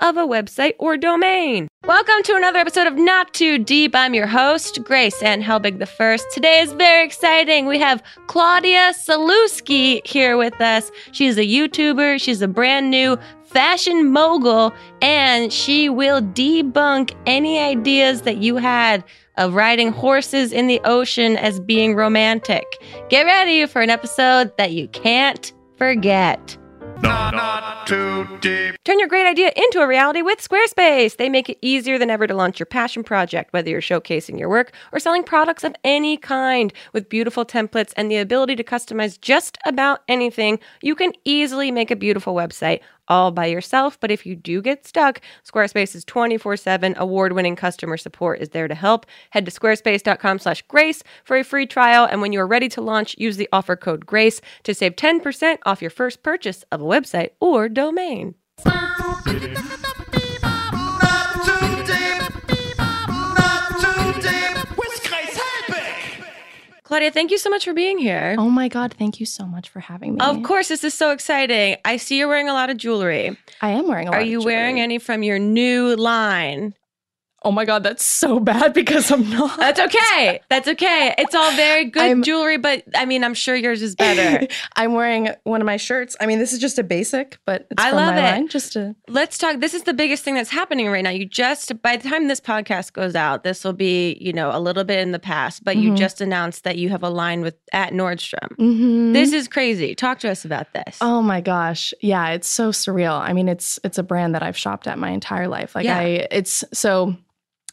of a website or domain. Welcome to another episode of Not Too Deep. I'm your host, Grace Ann Helbig the First. Today is very exciting. We have Claudia Sulewski here with us. She's a YouTuber. She's a brand new fashion mogul, and she will debunk any ideas that you had of riding horses in the ocean as being romantic. Get ready for an episode that you can't forget. Not, too deep. Turn your great idea into a reality with Squarespace. They make it easier than ever to launch your passion project, whether you're showcasing your work or selling products of any kind. With beautiful templates and the ability to customize just about anything, you can easily make a beautiful website all by yourself. But if you do get stuck, Squarespace's 24-7 award-winning customer support is there to help. Head to squarespace.com slash grace for a free trial. And when you are ready to launch, use the offer code GRACE to save 10% off your first purchase of a website or domain. Claudia, thank you so much for being here. Oh my God, thank you so much for having me. Of course, this is so exciting. I see you're wearing a lot of jewelry. I am wearing a lot of jewelry. Are you wearing any from your new line? Oh my God, that's so bad because I'm not. That's okay. That's okay. It's all very good I'm- jewelry, but I mean, I'm sure yours is better. I'm wearing one of my shirts. I mean, this is just a basic, but it's I love it. line. Just to Let's talk. This is the biggest thing that's happening right now. You just, by the time this podcast goes out, this will be, you know, a little bit in the past, but you Mhm. just announced that you have a line with at Nordstrom. Mhm. This is crazy. Talk to us about this. Oh my gosh. Yeah, it's so surreal. I mean, it's it's a brand that I've shopped at my entire life. Like Yeah. I it's so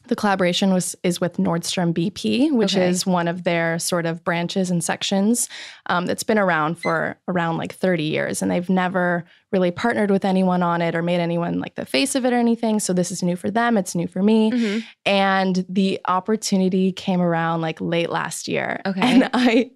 the collaboration was is with Nordstrom BP, which Okay. is one of their sort of branches and sections um, that's been around for around like 30 years, and they've never really partnered with anyone on it or made anyone like the face of it or anything. So this is new for them. It's new for me, Mhm. and the opportunity came around like late last year. Okay. and I.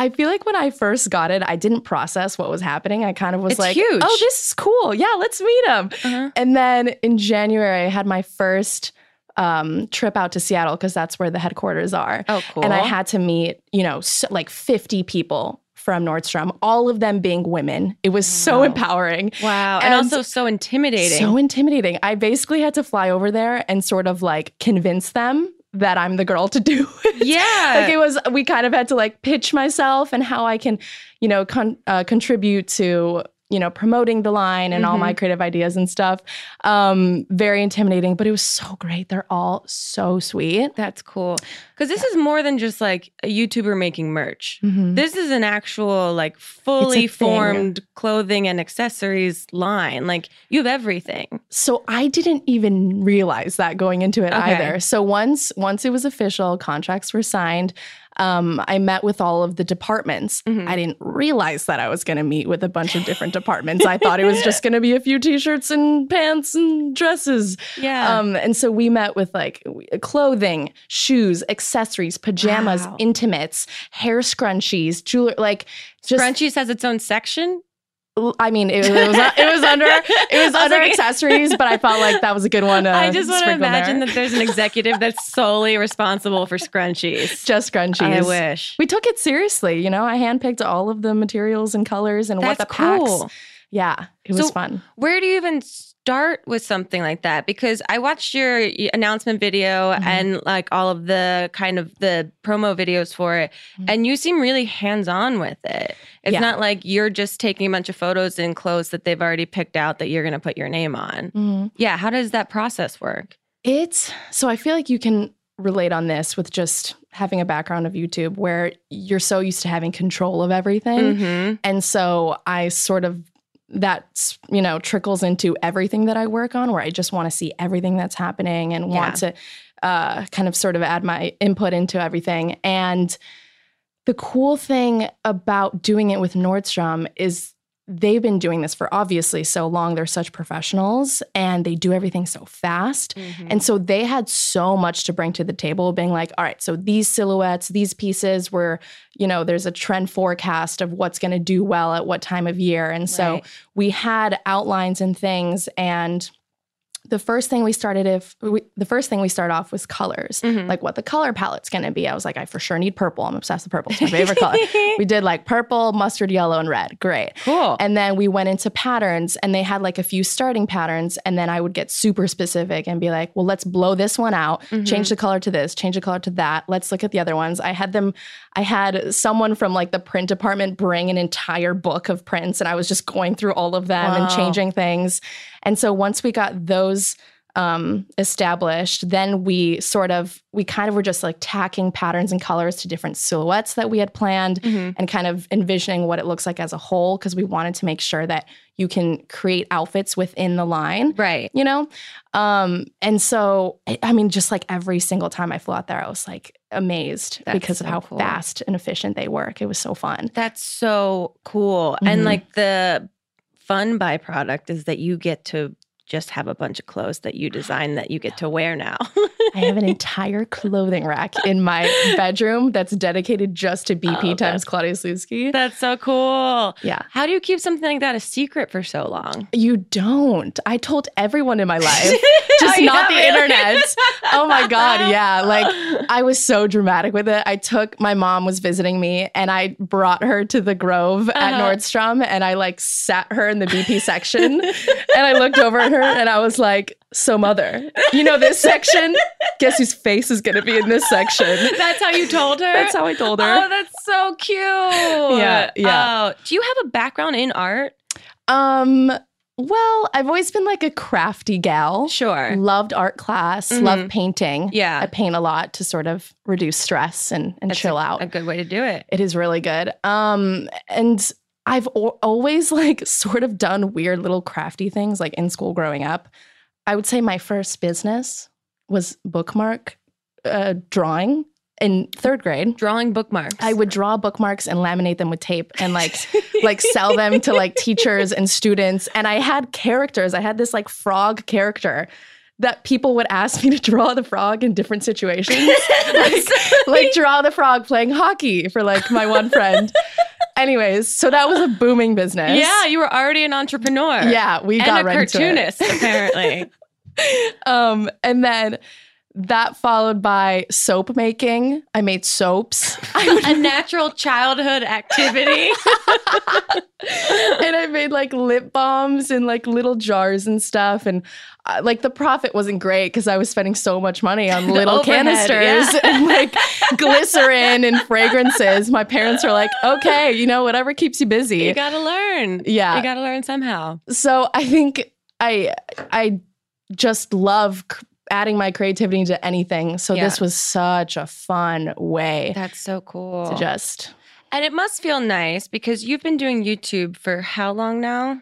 I feel like when I first got it, I didn't process what was happening. I kind of was It's like, huge. "Oh, this is cool. Yeah, let's meet him." Uh-huh. And then in January, I had my first um, trip out to Seattle because that's where the headquarters are. Oh, cool. And I had to meet, you know, s like 50 people from Nordstrom, all of them being women. It was so Wow. empowering. wow. And, and also so intimidating. So intimidating. I basically had to fly over there and sort of like convince them that I'm the girl to do it. yeah. like it was we kind of had to like pitch myself and how I can, you know, con- uh, contribute to you know promoting the line and all my creative ideas and stuff. Um, very intimidating, but it was so great. They're all so sweet. That's cool. Because this is more than just like a YouTuber making merch. Mhm. This is an actual, like, fully formed clothing and accessories line. Like, you have everything. So I didn't even realize that going into it Okay. either. So once once it was official, contracts were signed. Um, I met with all of the departments. Mhm. I didn't realize that I was going to meet with a bunch of different departments. I thought it was just going to be a few t-shirts and pants and dresses. Yeah. Um, and so we met with like clothing, shoes, accessories, pajamas, Wow. intimates, hair scrunchies, jewelry, like just Scrunchies has its own section. I mean, it, it was it was under it was was under like- accessories, but I felt like that was a good one. I just want to imagine there. that there's an executive that's solely responsible for scrunchies. just scrunchies. I wish. We took it seriously, you know. I handpicked all of the materials and colors and what That's the packs. Yeah, it was So- fun. Where do you even start with something like that? Because I watched your announcement video Mhm. and like all of the kind of the promo videos for it, Mhm. and you seem really hands on with it. It's Yeah. not like you're just taking a bunch of photos in clothes that they've already picked out that you're going to put your name on. Mhm. Yeah, how does that process work? It's so I feel like you can relate on this with just having a background of YouTube where you're so used to having control of everything. hmm And so I sort of that's you know trickles into everything that I work on where I just want to see everything that's happening and want to uh, kind of sort of add my input into everything. And the cool thing about doing it with Nordstrom is they've been doing this for obviously so long. They're such professionals and they do everything so fast. Mm-hmm. And so they had so much to bring to the table, being like, all right, so these silhouettes, these pieces were, you know, there's a trend forecast of what's going to do well at what time of year. And so Right. we had outlines and things. And the first thing we started if we, the first thing we started off was colors Mhm. like what the color palette's going to be i was like i for sure need purple i'm obsessed with purple it's my favorite color we did like purple mustard yellow and red great cool. and then we went into patterns and they had like a few starting patterns. And then I would get super specific and be like, well, let's blow this one out, Mm-hmm. change the color to this, change the color to that. Let's look at the other ones. I had them, I had someone from like the print department bring an entire book of prints and I was just going through all of them and changing things. And so once we got those um, established, then we sort of, we kind of were just like tacking patterns and colors to different silhouettes that we had planned Mhm. and kind of envisioning what it looks like as a whole because we wanted to make sure that you can create outfits within the line Right. you know um and so I- mean just like every single time i flew out there i was like amazed That's because of how cool. fast and efficient they work it was so fun That's so cool. And Mhm. like the fun byproduct is that you get to just have a bunch of clothes that you design that you get to wear now. i have an entire clothing rack in my bedroom that's dedicated just to bp Oh, times claudia Sulewski. That's so cool. yeah How do you keep something like that a secret for so long? you don't i told everyone in my life just Oh, not the really? internet oh my god yeah like I was so dramatic with it. I took my mom was visiting me and I brought her to the Grove at Uh-huh. Nordstrom and I like sat her in the BP section and I looked over at her and I was like, "So mother, you know this section? Guess whose face is going to be in this section?" That's how you told her? That's how I told her. Oh, that's so cute. Yeah, yeah. Oh, do you have a background in art? Um, well, I've always been like a crafty gal. Sure. Loved art class, Mhm. loved painting. Yeah. I paint a lot to sort of reduce stress and, and That's chill a, out. A good way to do it. It is really good. Um, and I've al- always like sort of done weird little crafty things like in school growing up. I would say my first business was bookmark uh, drawing in third grade. Drawing bookmarks. I would draw bookmarks and laminate them with tape and like like sell them to like teachers and students. And I had characters. I had this like frog character that people would ask me to draw the frog in different situations. like, like draw the frog playing hockey for like my one friend. Anyways, so that was a booming business. Yeah, you were already an entrepreneur. Yeah, we and got a right into it. cartoonist, apparently. Um, and then that followed by soap making. I made soaps. a natural childhood activity. and I made like lip balms in like little jars and stuff. And uh, like the profit wasn't great because I was spending so much money on little overhead, canisters yeah. and like glycerin and fragrances. My parents were like, okay, you know, whatever keeps you busy. you gotta learn. Yeah. You gotta learn somehow. so I think I I just love adding my creativity to anything. So Yeah. this was such a fun way That's so cool. to just and it must feel nice because you've been doing YouTube for how long now?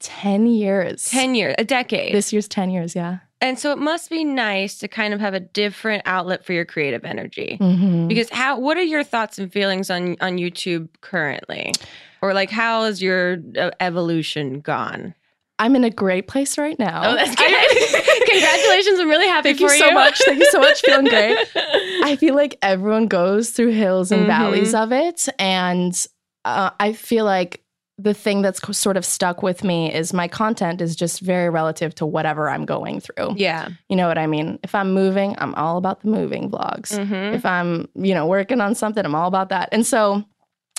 10 years. 10 years, a decade. This year's 10 years, yeah. and so it must be nice to kind of have a different outlet for your creative energy. Mhm. Because how what are your thoughts and feelings on on YouTube currently? Or like how has your uh, evolution gone? I'm in a great place right now. Oh, that's good. Congratulations. I'm really happy Thank for you so much. Thank you so much. Feeling great. I feel like everyone goes through hills and Mhm. valleys of it. And uh, I feel like the thing that's co- sort of stuck with me is my content is just very relative to whatever I'm going through. yeah. You know what I mean? If I'm moving, I'm all about the moving vlogs. Mhm. If I'm, you know, working on something, I'm all about that. And so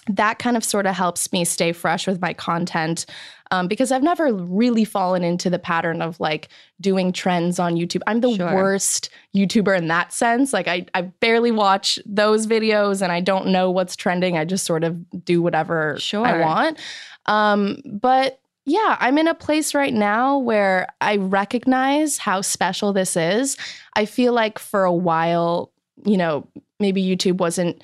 that kind of sort of helps me stay fresh with my content um, because I've never really fallen into the pattern of like doing trends on YouTube. I'm the Sure. worst YouTuber in that sense. Like I, I barely watch those videos and I don't know what's trending. I just sort of do whatever Sure. I want. Um, but yeah, I'm in a place right now where I recognize how special this is. I feel like for a while, you know, maybe YouTube wasn't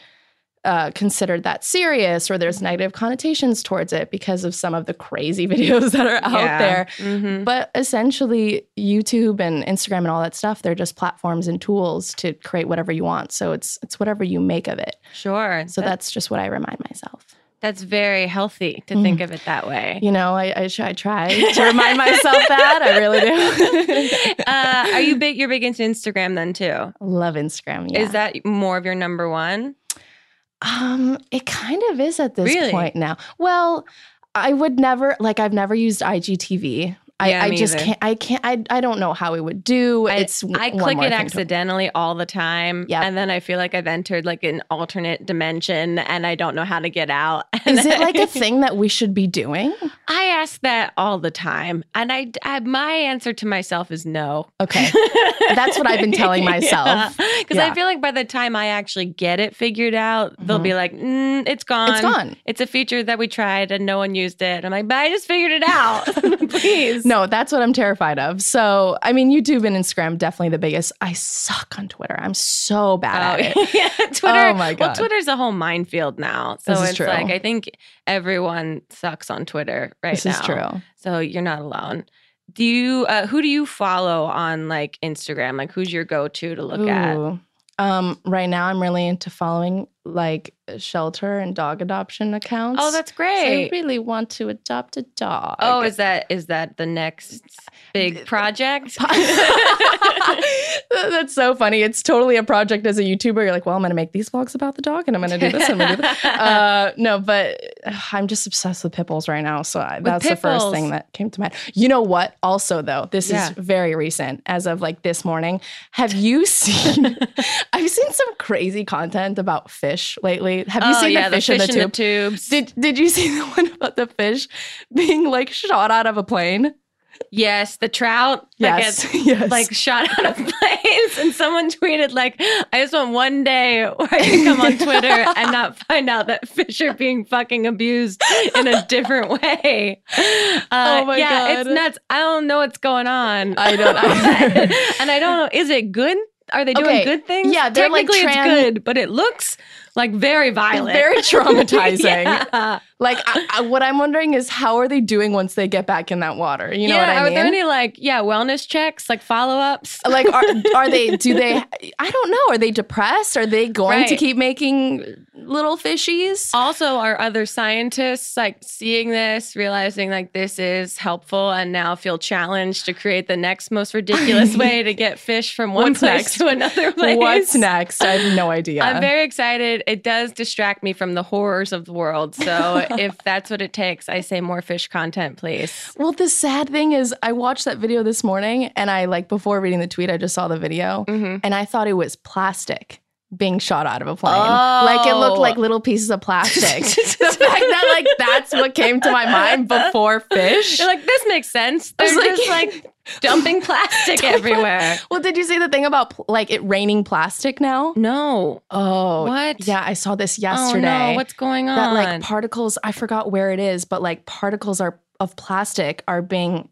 uh, considered that serious or there's negative connotations towards it because of some of the crazy videos that are out there. Mhm. But essentially, YouTube and Instagram and all that stuff, they're just platforms and tools to create whatever you want. So it's it's whatever you make of it. Sure. So That- that's just what I remind myself. That's very healthy to think of it that way. You know, I, I, try, I try to remind myself that. I really do. uh, are you big? You're big into Instagram then too. Love Instagram. Yeah. Is that more of your number one? Um, it kind of is at this Really? point now. Well, I would never like I've never used IGTV. I, Yeah, I just either. can't I can't I, I don't know how it would do. I- it's I click it thing to- accidentally all the time. Yep. And then I feel like I've entered like an alternate dimension and I don't know how to get out. Is it like a thing that we should be doing? I ask that all the time. And I, I my answer to myself is no. Okay. That's what I've been telling myself. Because Yeah. I feel like by the time I actually get it figured out, they'll Mhm. be like, mm, it's gone. It's gone. It's a feature that we tried and no one used it. I'm like, but I just figured it out. Please. No, that's what I'm terrified of. So, I mean, YouTube and Instagram definitely the biggest. I suck on Twitter. I'm so bad at Oh, it. yeah, Twitter. Oh my Well, God. Twitter's a whole minefield now. So This it's true. like I think everyone sucks on Twitter right This now. is true. So you're not alone. Do you? Uh, who do you follow on like Instagram? Like who's your go-to to look at? Um, right now, I'm really into following like shelter and dog adoption accounts. Oh, that's So I really want to adopt a dog. Oh, is that is that the next big project? That's so funny. It's totally a project as a YouTuber. You're like, well, I'm going to make these vlogs about the dog, and I'm going to do this and I'm going to do that. Uh, no, but I'm just obsessed with pit bulls right now. So I, that's the first thing that came to mind. You know what? Also, though, this Yeah. is very recent, as of like this morning. Have you seen? I've seen some crazy content about fish lately. Have you oh seen yeah, the fish, in the tube? tubes. Did Did you see the one about the fish being like shot out of a plane? yes, the trout. Yes, gets, yes. Like shot out of planes, and someone tweeted like, "I just want one day where I can come on Twitter and not find out that fish are being fucking abused in a different way." Uh, Oh my yeah, God. it's nuts. I don't know what's going on. I don't and I don't know. Is it good? Are they doing Okay, good things? yeah, they're, like, technically it's good, but it looks like very violent, very traumatizing. yeah. Like, I, I, what I'm wondering is how are they doing once they get back in that water? You know yeah, what I are mean? there any like yeah wellness checks, like follow ups? like, are, are they? Do they? I don't know. Are they depressed? Are they going to keep making little fishies? Also, are other scientists like seeing this, realizing like this is helpful, and now feel challenged to create the next most ridiculous way to get fish from one What's place next? to another place? What's next? I have no idea. I'm very excited. It does distract me from the horrors of the world. So if that's what it takes, I say more fish content, please. well, the sad thing is, I watched that video this morning, and I like before reading the tweet, I just saw the video, Mhm. and I thought it was plastic being shot out of a plane. Like it looked Oh. like little pieces of plastic. the fact that like that's what came to my mind before fish. You're like, this makes sense. I They're like- just like dumping plastic everywhere. Well, did you see the thing about like it raining plastic now? No. Oh, What? Yeah, I saw this Oh yesterday. no, what's going on? that like particles? I forgot where it is, but like particles are of plastic are being,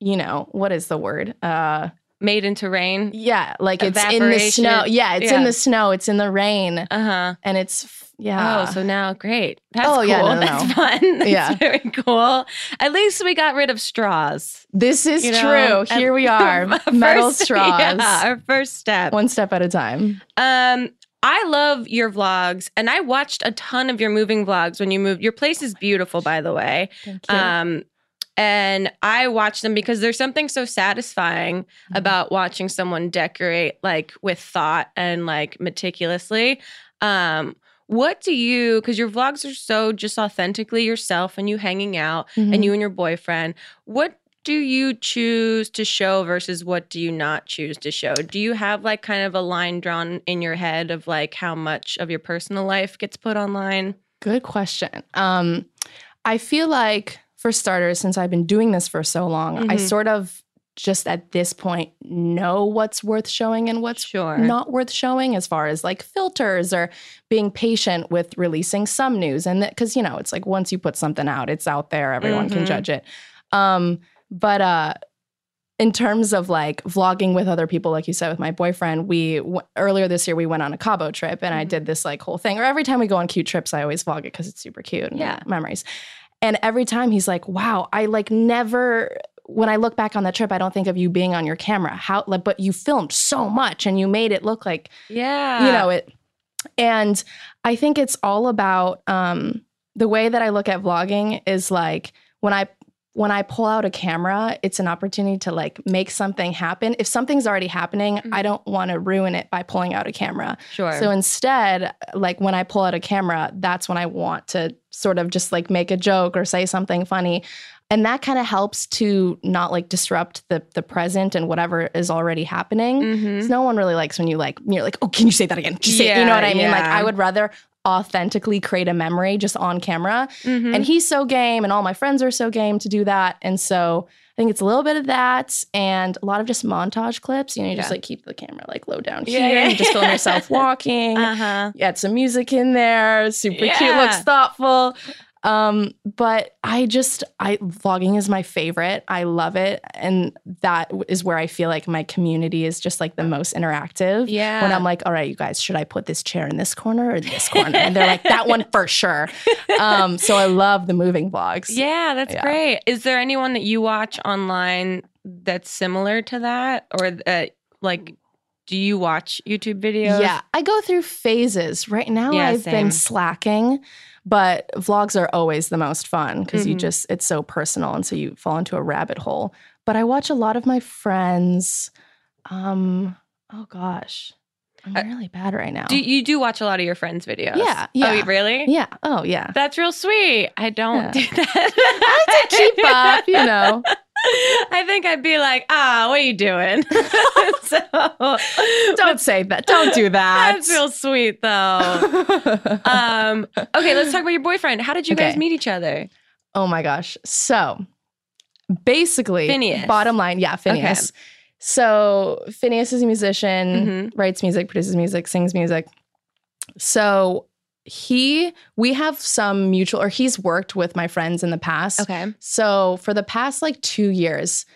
you know, what is the word? Uh, Made into rain. yeah, like it's in the snow. Yeah, it's in the snow. It's in the rain, Uh-huh. and it's yeah. Oh, so now great. That's Oh, cool. yeah, no, no, That's no. fun. That's Yeah. very cool. At least we got rid of straws. this is you know, true. Here at- we are, Our metal straws, Yeah, our first step. one step at a time. Um, I love your vlogs, and I watched a ton of your moving vlogs when you moved. Your place is beautiful, by the way. Thank you. Um, and I watch them because there's something so satisfying Mm-hmm. about watching someone decorate like with thought and like meticulously. Um, what do you, because your vlogs are so just authentically yourself and you hanging out Mhm. and you and your boyfriend, what do you choose to show versus what do you not choose to show? Do you have like kind of a line drawn in your head of like how much of your personal life gets put online? Good question. Um, I feel like, for starters, since I've been doing this for so long, I Mhm. sort of just at this point know what's worth showing and what's Sure. not worth showing as far as like filters or being patient with releasing some news. And that because, you know, it's like once you put something out, it's out there, everyone can Mhm. judge it. Um, but, uh, in terms of like vlogging with other people, like you said, with my boyfriend, we w- earlier this year we went on a Cabo trip, and I Mhm. did this like whole thing. Or every time we go on cute trips, I always vlog it because it's super cute. and Yeah. memories. And every time he's like, "Wow, I like never." When I look back on that trip, I don't think of you being on your camera. How, like, but you filmed so much and you made it look like Yeah. you know it. And I think it's all about um, the way that I look at vlogging is like when I when I pull out a camera, it's an opportunity to like make something happen. If something's already happening, I don't want to ruin it by pulling out a camera. Sure. So instead, like when I pull out a camera, that's when I want to sort of just like make a joke or say something funny. And that kind of helps to not like disrupt the the present and whatever is already happening. Mhm. 'Cause No one really likes when you like you're like, oh, can you say that again? Just say. You know what I mean? Like. I would rather authentically create a memory just on camera. Mhm. And he's so game, and all my friends are so game to do that. And so think it's a little bit of that and a lot of just montage clips. You know, you just like keep the camera like low down Yeah, here. yeah, You just film yourself walking. uh-huh. You add some music in there. Super cute, looks thoughtful. Um, but I just I vlogging is my favorite. I love it. And that is where I feel like my community is just like the most interactive. Yeah. When I'm like, all right, you guys, should I put this chair in this corner or this corner? And they're like, that one for sure. Um, so I love the moving vlogs. Yeah, that's Yeah. great. Is there anyone that you watch online that's similar to that? Or that, like, do you watch YouTube videos? Yeah, I go through phases. Right now, Yeah, I've same. been slacking, but vlogs are always the most fun because you Mhm. just, it's so personal. And so you fall into a rabbit hole. But I watch a lot of my friends. Um, oh gosh, I'm Uh, really bad right now. Do you do watch a lot of your friends' videos? Yeah, Oh, yeah. really? yeah. Oh, yeah. That's real sweet. I don't Yeah. do that. I like to keep up, you know. I think I'd be like, ah, what are you doing? so Don't say that. Don't do that. that's real sweet though. Um, okay, let's talk about your boyfriend. How did you guys meet each other? Oh my gosh. So basically, Phineas. bottom line, yeah, Phineas. So Phineas is a musician, Mhm. writes music, produces music, sings music. So he, we have some mutual, or he's worked with my friends in the past. Okay. So for the past like two years,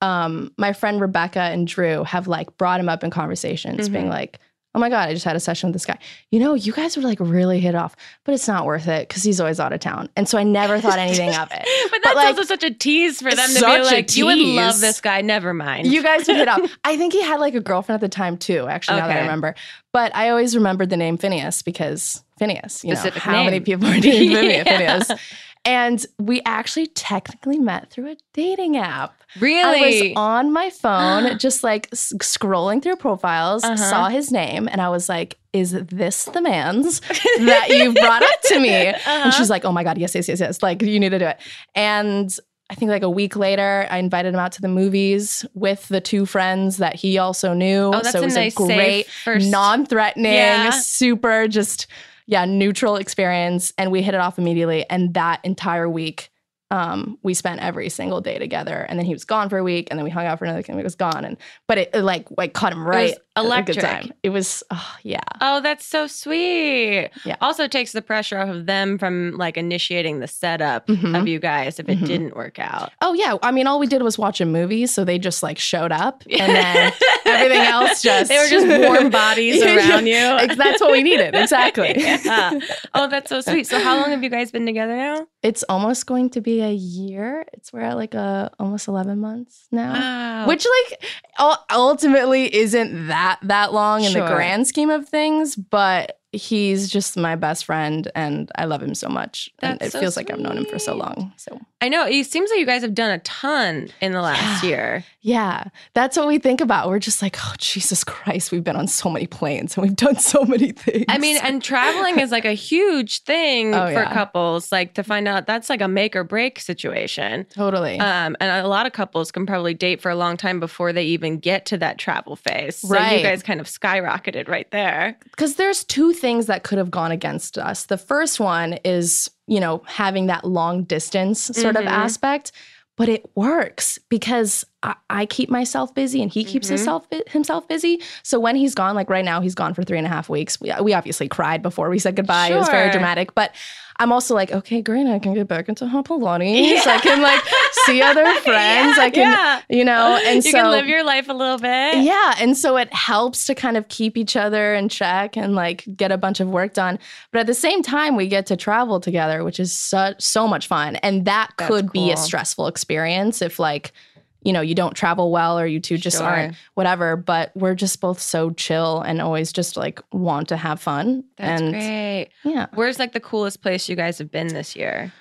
um, my friend Rebecca and Drew have like brought him up in conversations, being Mhm. like, "Oh my god, I just had a session with this guy. You know, you guys would like really hit off, but it's not worth it because he's always out of town." And so I never thought anything of it. But that's like, also such a tease for them to be like, you would love this guy. Never mind. You guys would hit off. I think he had like a girlfriend at the time too. Actually, now that I remember, but I always remembered the name Phineas because Phineas. You Specific know how many people are named Yeah. Phineas? And we actually technically met through a dating app. really? I was on my phone, just like s- scrolling through profiles, Uh-huh. saw his name, and I was like, "Is this the man's that you brought up to me?" Uh-huh. And she's like, "Oh my god, yes, yes, yes, yes! Like you need to do it." And I think like a week later, I invited him out to the movies with the two friends that he also knew. Oh, that's so it a was nice, a great, non-threatening, Yeah. super just yeah, neutral experience. And we hit it off immediately. And that entire week, um, we spent every single day together. And then he was gone for a week, and then we hung out for another week, and he was gone. And but it, it, like like caught him right. At a electric. good time. It was oh yeah. Oh, that's so sweet. Yeah. Also takes the pressure off of them from like initiating the setup Mhm. of you guys if it Mhm. didn't work out. Oh yeah. I mean, all we did was watch a movie, so they just like showed up, and then everything else just they were just warm bodies around you. That's what we needed. Exactly. Yeah. Oh, that's so sweet. So how long have you guys been together now? It's almost going to be a year. It's we're at like a almost eleven months now. Wow. Which like ultimately isn't that that long in the grand scheme of things, but he's just my best friend and I love him so much. and it so feels like I've known him for so long. So I know it seems like you guys have done a ton in the last Yeah. year. yeah, that's what we think about. We're just like, oh Jesus Christ, we've been on so many planes and we've done so many things. I mean, and traveling is like a huge thing Oh, for yeah. couples. Like to find out that's like a make or break situation. totally. Um, and a lot of couples can probably date for a long time before they even get to that travel phase. So you guys kind of skyrocketed right there. because there's two things that could have gone against us. The first one is, you know, having that long distance sort Mhm. of aspect, but it works because I, I keep myself busy and he keeps Mhm. himself himself busy. So when he's gone, like right now, he's gone for three and a half weeks. We, we obviously cried before we said goodbye. It was very dramatic, but I'm also like, okay, great, I can get back into Hapalani. I can like see other friends. Yeah, I can, yeah. you know, and you so can live your life a little bit. yeah. And so it helps to kind of keep each other in check and like get a bunch of work done. But at the same time, we get to travel together, which is so, so much fun. And that That's could be a stressful experience if like, you know, you don't travel well or you two just Sure. aren't whatever, but we're just both so chill and always just like want to have fun. That's and great. yeah, Where's like the coolest place you guys have been this year?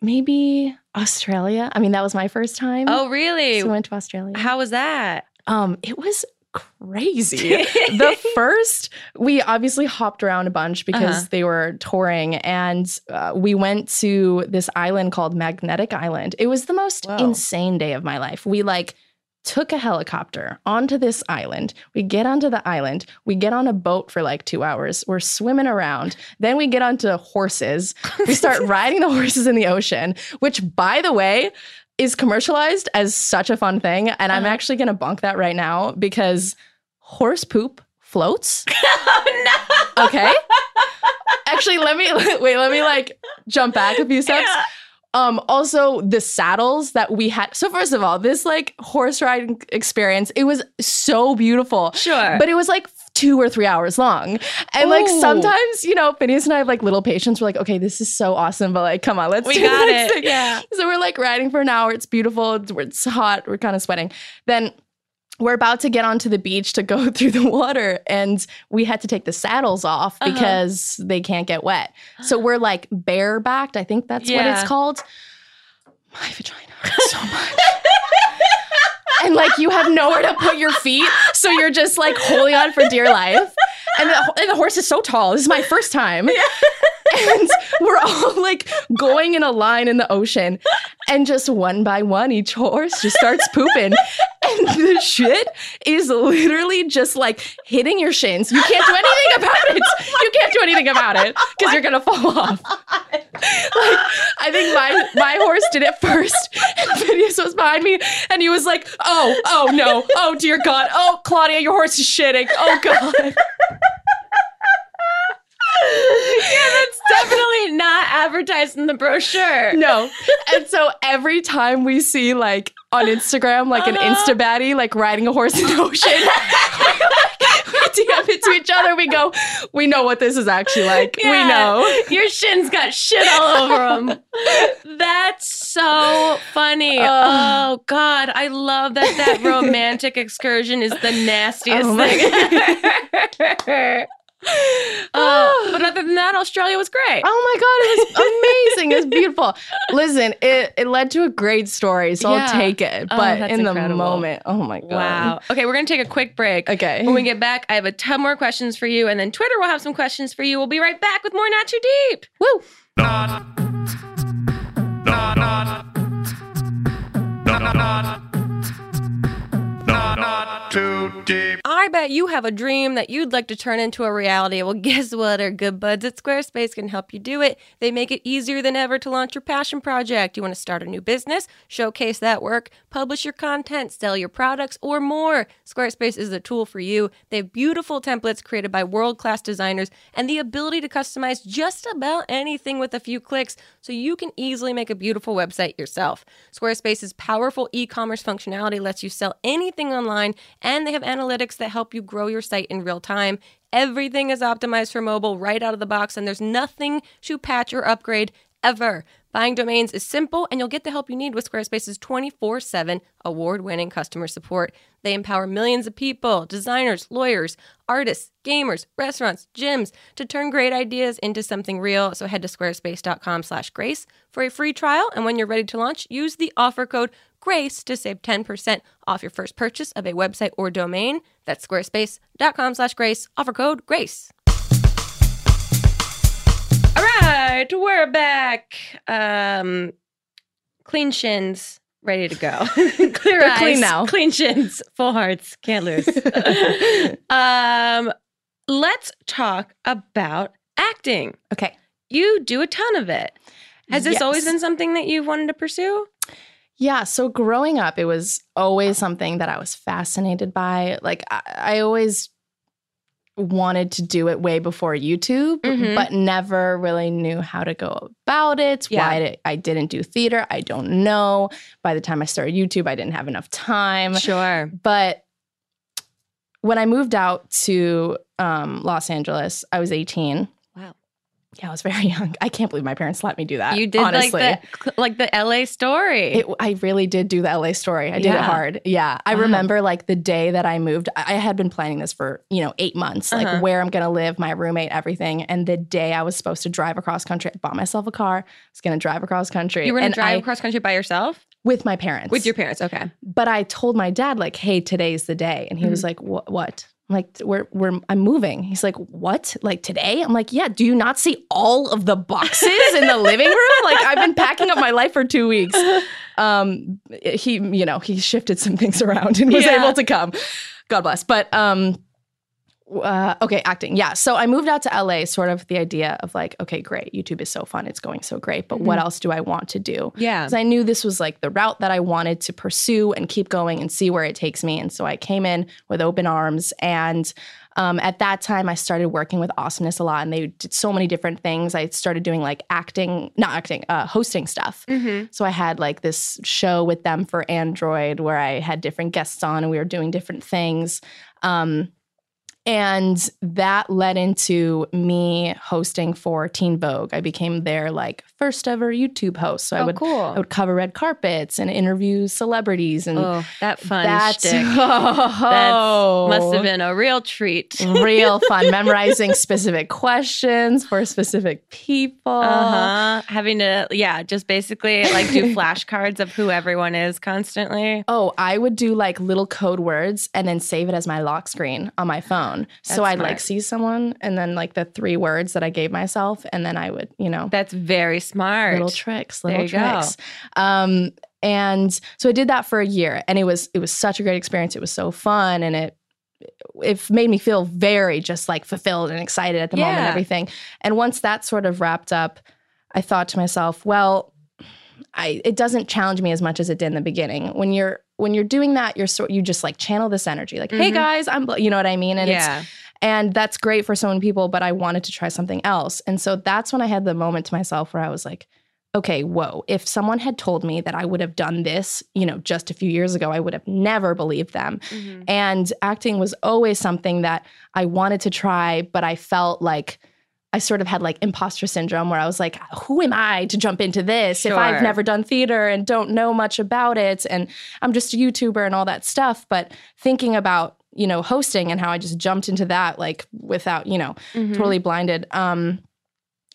maybe Australia. I mean, that was my first time. Oh, really? so we went to Australia. How was that? Um, it was crazy. the first, we obviously hopped around a bunch because Uh-huh. they were touring, and uh, we went to this island called Magnetic Island. It was the most Whoa. insane day of my life. We like took a helicopter onto this island. We get onto the island. We get on a boat for like two hours. We're swimming around. Then we get onto horses. We start riding the horses in the ocean, which, by the way, is commercialized as such a fun thing. And I'm Uh-huh. actually going to bunk that right now because horse poop floats. oh no! Okay. actually, let me wait, let me like jump back a few steps. Yeah. Um, also the saddles that we had. So first of all, this like horse riding experience, it was so beautiful. Sure. But it was like two or three hours long. And like sometimes, you know, Phineas and I have like little patience. We're like, okay, this is so awesome, but like, come on, let's we do got it. thing. Yeah. So we're like riding for an hour. It's beautiful. It's, it's hot. We're kind of sweating. Then we're about to get onto the beach to go through the water, and we had to take the saddles off Uh-huh. because they can't get wet. So we're like barebacked. I think that's what it's called. My vagina hurts so much. and like you have nowhere to put your feet, so you're just like holding on for dear life. And the, and the horse is so tall. This is my first time. And we're all like going in a line in the ocean. And just one by one, each horse just starts pooping. And the shit is literally just like hitting your shins. You can't do anything about it. Oh you can't do anything about it because you're gonna fall off. Like, I think my my horse did it first, and Phineas was behind me, and he was like, "Oh, oh no, oh dear God, oh Claudia, your horse is shitting. Oh God." Yeah, that's definitely not advertised in the brochure. No. And so every time we see like on Instagram, like an Uh-huh. Insta baddie, like riding a horse in the ocean, we DM it to each other. We go, we know what this is actually like. We know. Your shins got shit all over them. That's so funny. Ugh. oh God, I love that that romantic excursion is the nastiest Oh thing. Uh, but other than that, Australia was great. Oh my God, it was amazing. It was beautiful. Listen, it, it led to a great story, so Yeah. I'll take it. Oh, But that's in the moment, oh my God. Wow. Okay, we're gonna take a quick break. Okay. When we get back, I have a ton more questions for you, and then Twitter will have some questions for you. We'll be right back with more Not Too Deep. Woo. Not. Not. Not. Not. Not. Not too deep. I bet you have a dream that you'd like to turn into a reality. Well, guess what? Our good buds at Squarespace can help you do it. They make it easier than ever to launch your passion project. You want to start a new business, showcase that work, publish your content, sell your products, or more. Squarespace is the tool for you. They have beautiful templates created by world class designers and the ability to customize just about anything with a few clicks so you can easily make a beautiful website yourself. Squarespace's powerful e commerce functionality lets you sell anything online, and they have analytics that help you grow your site in real time. Everything is optimized for mobile right out of the box, and there's nothing to patch or upgrade ever. Buying domains is simple, and you'll get the help you need with Squarespace's 24 7 award winning customer support. They empower millions of people, designers, lawyers, artists, gamers, restaurants, gyms to turn great ideas into something real. So head to squarespace.com slash grace for a free trial. And when you're ready to launch, use the offer code GRACE to save 10% off your first purchase of a website or domain. That's squarespace.com slash grace, offer code GRACE. Right, we're back. Um, clean shins, ready to go. Clear eyes, clean now. Clean shins, full hearts, can't lose. um, let's talk about acting. Okay. You do a ton of it. Has this always been something that you've wanted to pursue? Yeah. So growing up, it was always something that I was fascinated by. Like, I, I always wanted to do it way before YouTube, Mhm. but never really knew how to go about it. Yeah. Why did, I didn't do theater, I don't know. By the time I started YouTube, I didn't have enough time. Sure. But when I moved out to um, Los Angeles, I was 18. Wow. Yeah, I was very young. I can't believe my parents let me do that. You did honestly. like the like the LA story. It, I really did do the LA story. I did Yeah. it hard. Yeah. I Wow. remember like the day that I moved, I had been planning this for, you know, eight months, like Uh-huh. where I'm going to live, my roommate, everything. And the day I was supposed to drive across country, I bought myself a car, I was going to drive across country. you were gonna and drive I- across country by yourself with my parents. with your parents. Okay. but I told my dad, like, hey, today's the day. And he Mm-hmm. was like, what? I'm like, we're, we're, I'm moving. He's like, what? Like today? I'm like, yeah. Do you not see all of the boxes in the living room? Like, I've been packing up my life for two weeks. Um, he, you know, he shifted some things around and was Yeah. able to come. God bless. But, um, uh, okay, acting. Yeah. So I moved out to LA, sort of the idea of like, okay, great. YouTube is so fun. It's going so great. But what else do I want to do? Yeah. because I knew this was like the route that I wanted to pursue and keep going and see where it takes me. And so I came in with open arms. And um, at that time, I started working with Awesomeness a lot, and they did so many different things. I started doing like acting, not acting, uh, hosting stuff. Mm-hmm. So I had like this show with them for Android where I had different guests on, and we were doing different things. Um, and that led into me hosting for Teen Vogue. I became their like first ever YouTube host. So I Oh, would cool. I would cover red carpets and interview celebrities and oh, that fun that's shtick. oh, Must have been a real treat. real fun memorizing specific questions for specific people. Uh huh. Having to, yeah, just basically like do flashcards of who everyone is constantly. Oh, I would do like little code words and then save it as my lock screen on my phone. So That's I'd like see someone and then like the three words that I gave myself, and then I would, you know, That's very smart. little tricks, little you go. tricks. Um, and so I did that for a year, and it was it was such a great experience. It was so fun, and it it made me feel very just like fulfilled and excited at the moment, and everything. And once that sort of wrapped up, I thought to myself, well, I it doesn't challenge me as much as it did in the beginning. When you're when you're doing that, you're sort you just like channel this energy, like, hey Mhm. guys, I'm, you know what I mean, and it's yeah. and that's great for so many people, but I wanted to try something else. And so that's when I had the moment to myself where I was like, okay, whoa, if someone had told me that I would have done this, you know, just a few years ago, I would have never believed them. Mhm. And acting was always something that I wanted to try, but I felt like I sort of had like imposter syndrome where I was like, who am I to jump into this if I've never done theater and don't know much about it? And I'm just a YouTuber and all that stuff. But thinking about, you know, hosting and how I just jumped into that like without, you know, Mhm. totally blinded. Um,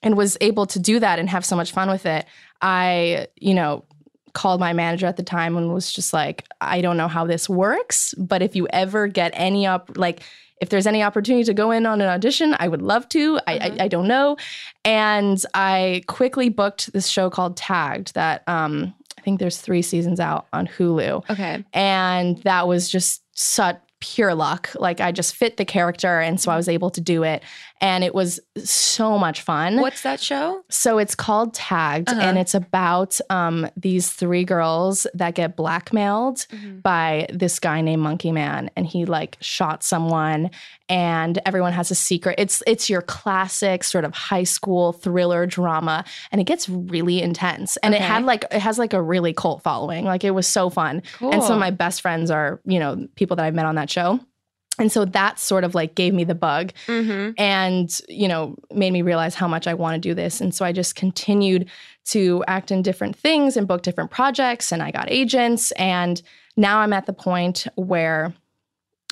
and was able to do that and have so much fun with it. I, you know, called my manager at the time and was just like, I don't know how this works, but if you ever get any up, like, if there's any opportunity to go in on an audition, I would love to. I, Mhm. I, I don't know. And I quickly booked this show called Tagged that um, I think there's three seasons out on Hulu Okay. and that was just such pure luck like i just fit the character and so i was able to do it and it was so much fun. What's that show? so it's called tagged Uh-huh. and it's about um, these three girls that get blackmailed by this guy named monkey man and he like shot someone and everyone has a secret. It's it's your classic sort of high school thriller drama and it gets really intense. And it had like it has like a really cult following. Like it was so fun. And some of my best friends are you know people that I've met on that show and so that sort of like gave me the bug Mm-hmm. and you know made me realize how much i want to do this and so i just continued to act in different things and book different projects and i got agents and now i'm at the point where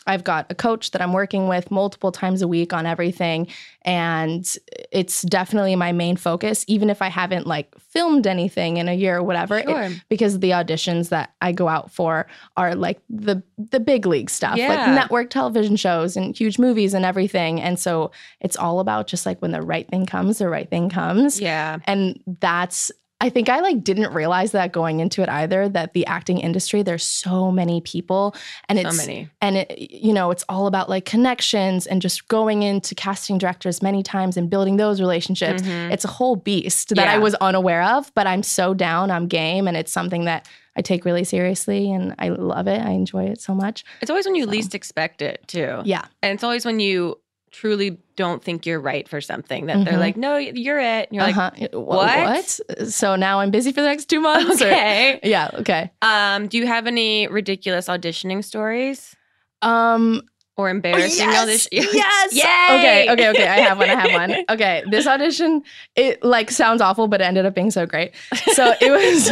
I've got a coach that I'm working with multiple times a week on everything. And it's definitely my main focus, even if I haven't like filmed anything in a year or whatever. it- because the auditions that I go out for are like the the big league stuff, Yeah. like network television shows and huge movies and everything. And so it's all about just like when the right thing comes, the right thing comes. Yeah. And that's I think I like didn't realize that going into it either that the acting industry there's so many people and it's So many. and it you know it's all about like connections and just going into casting directors many times and building those relationships Mhm. it's a whole beast that i was unaware of but i'm so down i'm game and it's something that i take really seriously and i love it i enjoy it so much It's always when you So. least expect it, too. yeah And it's always when you truly don't think you're right for something that they're Mhm. like, no, you're it. And you're like, uh-huh. Wh- what? what so now i'm busy for the next two months or- okay. yeah okay Um, do you have any ridiculous auditioning stories? um or embarrassing yes, audition? Yes. Yay! Okay, okay, okay. I have one. I have one. Okay. This audition, it like sounds awful, but it ended up being so great. So it was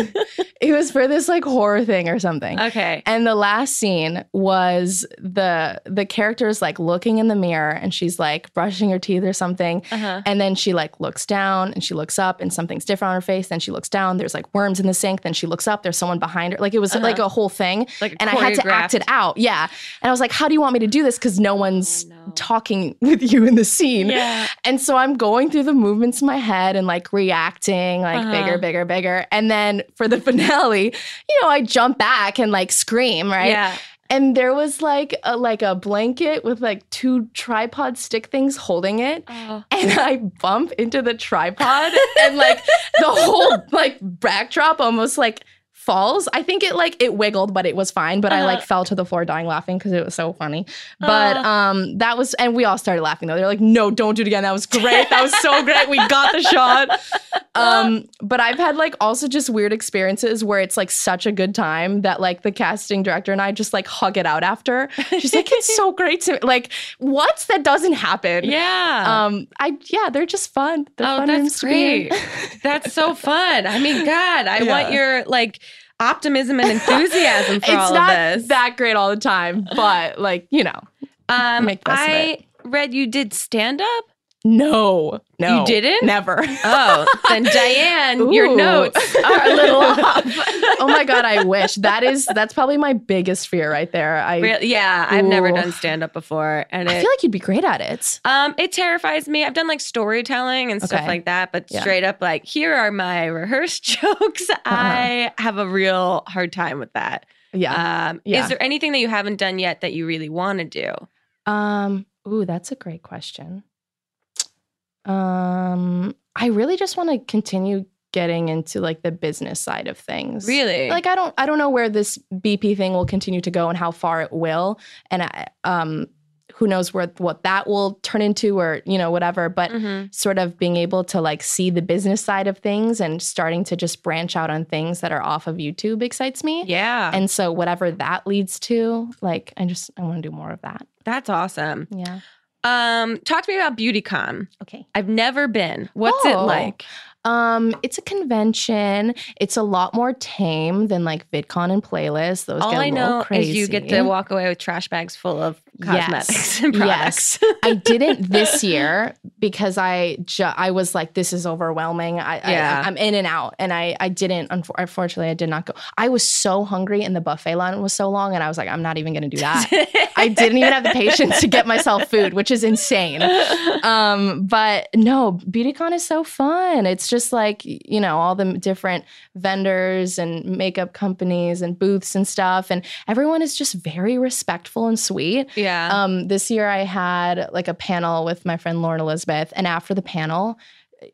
it was for this like horror thing or something. Okay. And the last scene was the the character's like looking in the mirror and she's like brushing her teeth or something. Uh-huh. And then she like looks down and she looks up and something's different on her face. Then she looks down, there's like worms in the sink. Then she looks up, there's someone behind her. Like it was Uh-huh. like a whole thing. Like and I had to act it out. Yeah. And I was like, how do you want me to do this? Because no one's Oh, no. talking with you in the scene. Yeah. And so I'm going through the movements in my head and like reacting like Uh-huh. bigger, bigger, bigger. And then for the finale, you know, I jump back and like scream, right? Yeah. And there was like a like a blanket with like two tripod stick things holding it. Oh. And I bump into the tripod and like the whole like backdrop almost like falls. I think it like it wiggled, but it was fine. But I like Uh-huh. fell to the floor dying laughing because it was so funny. But Uh. um that was and we all started laughing though. They're like, no, don't do it again. That was great. That was so great. We got the shot. Um, but I've had like also just weird experiences where it's like such a good time that like the casting director and I just like hug it out after. She's like, it's so great to like what? That doesn't happen. Yeah. Um, I yeah, they're just fun. They're oh, fun that's rooms to be in. great. that's so fun. I mean, God, I want your like optimism and enthusiasm for it's all not of this. that great all the time, but like you know, um, make the best of I read you did stand up. No, no, You didn't? never. Oh, then Diane, your notes are a little off. oh my god, I wish that is that's probably my biggest fear right there. I Real- yeah, I've never done stand up before, and I it feel like you'd be great at it. um it terrifies me. I've done like storytelling and stuff Okay. like that, but Yeah. straight up like here are my rehearsed jokes. I have a real hard time with that. Yeah. Um, Yeah. Is there anything that you haven't done yet that you really want to do? Um, ooh, that's a great question. Um, I really just want to continue getting into like the business side of things. Really? Like I don't I don't know where this BP thing will continue to go and how far it will. And I, um who knows where what that will turn into or, you know, whatever. But Mhm. sort of being able to like see the business side of things and starting to just branch out on things that are off of YouTube excites me. Yeah, And so whatever that leads to, like I just I want to do more of that. that's awesome. Yeah. Um, talk to me about BeautyCon. Okay. I've never been. What's it Oh. like? Um, it's a convention. It's a lot more tame than like VidCon and playlists. Those All get a I know crazy. is you get to walk away with trash bags full of Yes. cosmetics and products. I didn't this year because I ju- I was like, this is overwhelming. I, Yeah. I I'm in and out, and I I didn't. Unfor- unfortunately, I did not go. I was so hungry, and the buffet line was so long, and I was like, I'm not even going to do that. I didn't even have the patience to get myself food, which is insane. Um, but no, BeautyCon is so fun. It's just like, you know, all the different vendors and makeup companies and booths and stuff. And everyone is just very respectful and sweet. yeah. Um, this year I had like a panel with my friend Lauren Elizabeth. And after the panel,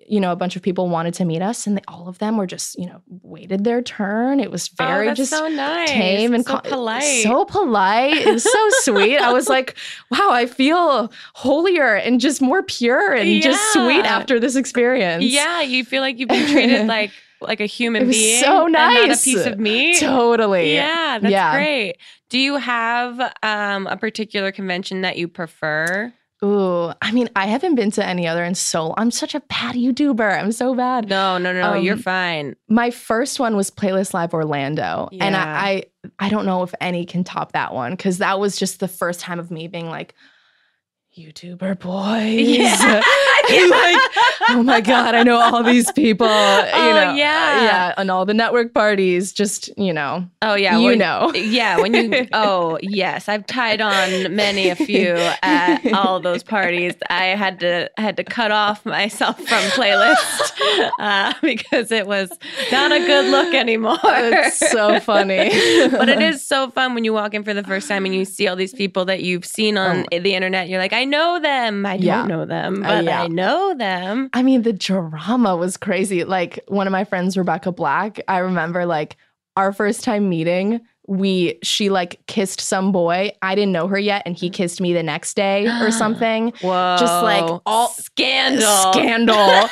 you know, a bunch of people wanted to meet us, and they, all of them were just, you know, waited their turn. It was very oh, just so nice. tame and so co- polite. So polite. It was so sweet. I was like, wow, I feel holier and just more pure and just sweet after this experience. yeah, you feel like you've been treated like like a human being. so and not nice. a piece of meat. Totally. Yeah, that's Yeah. great. Do you have um, a particular convention that you prefer? Ooh, I mean, I haven't been to any other in so I'm such a bad YouTuber. I'm so bad. No, no, no. No. You're Um, fine. My first one was Playlist Live Orlando. And I, I I don't know if any can top that one because that was just the first time of me being like, YouTuber boys. And like, oh my God, I know all these people. you Oh, know, yeah. Yeah. And all the network parties, just, you know, Oh yeah, you when- know. Yeah, when you oh yes, I've tied on many a few at all those parties. I had to had to cut off myself from playlist uh, because it was not a good look anymore. It's so funny. but it is so fun when you walk in for the first time and you see all these people that you've seen on the internet. You're like, I know them. I don't Oh. Know them, Uh, but yeah. I know them. I mean, the drama was crazy. Like one of my friends, Rebecca Black, I remember like our first time meeting, we she like kissed some boy. I didn't know her yet, and he kissed me the next day or something. Whoa! Just like all scandal, scandal.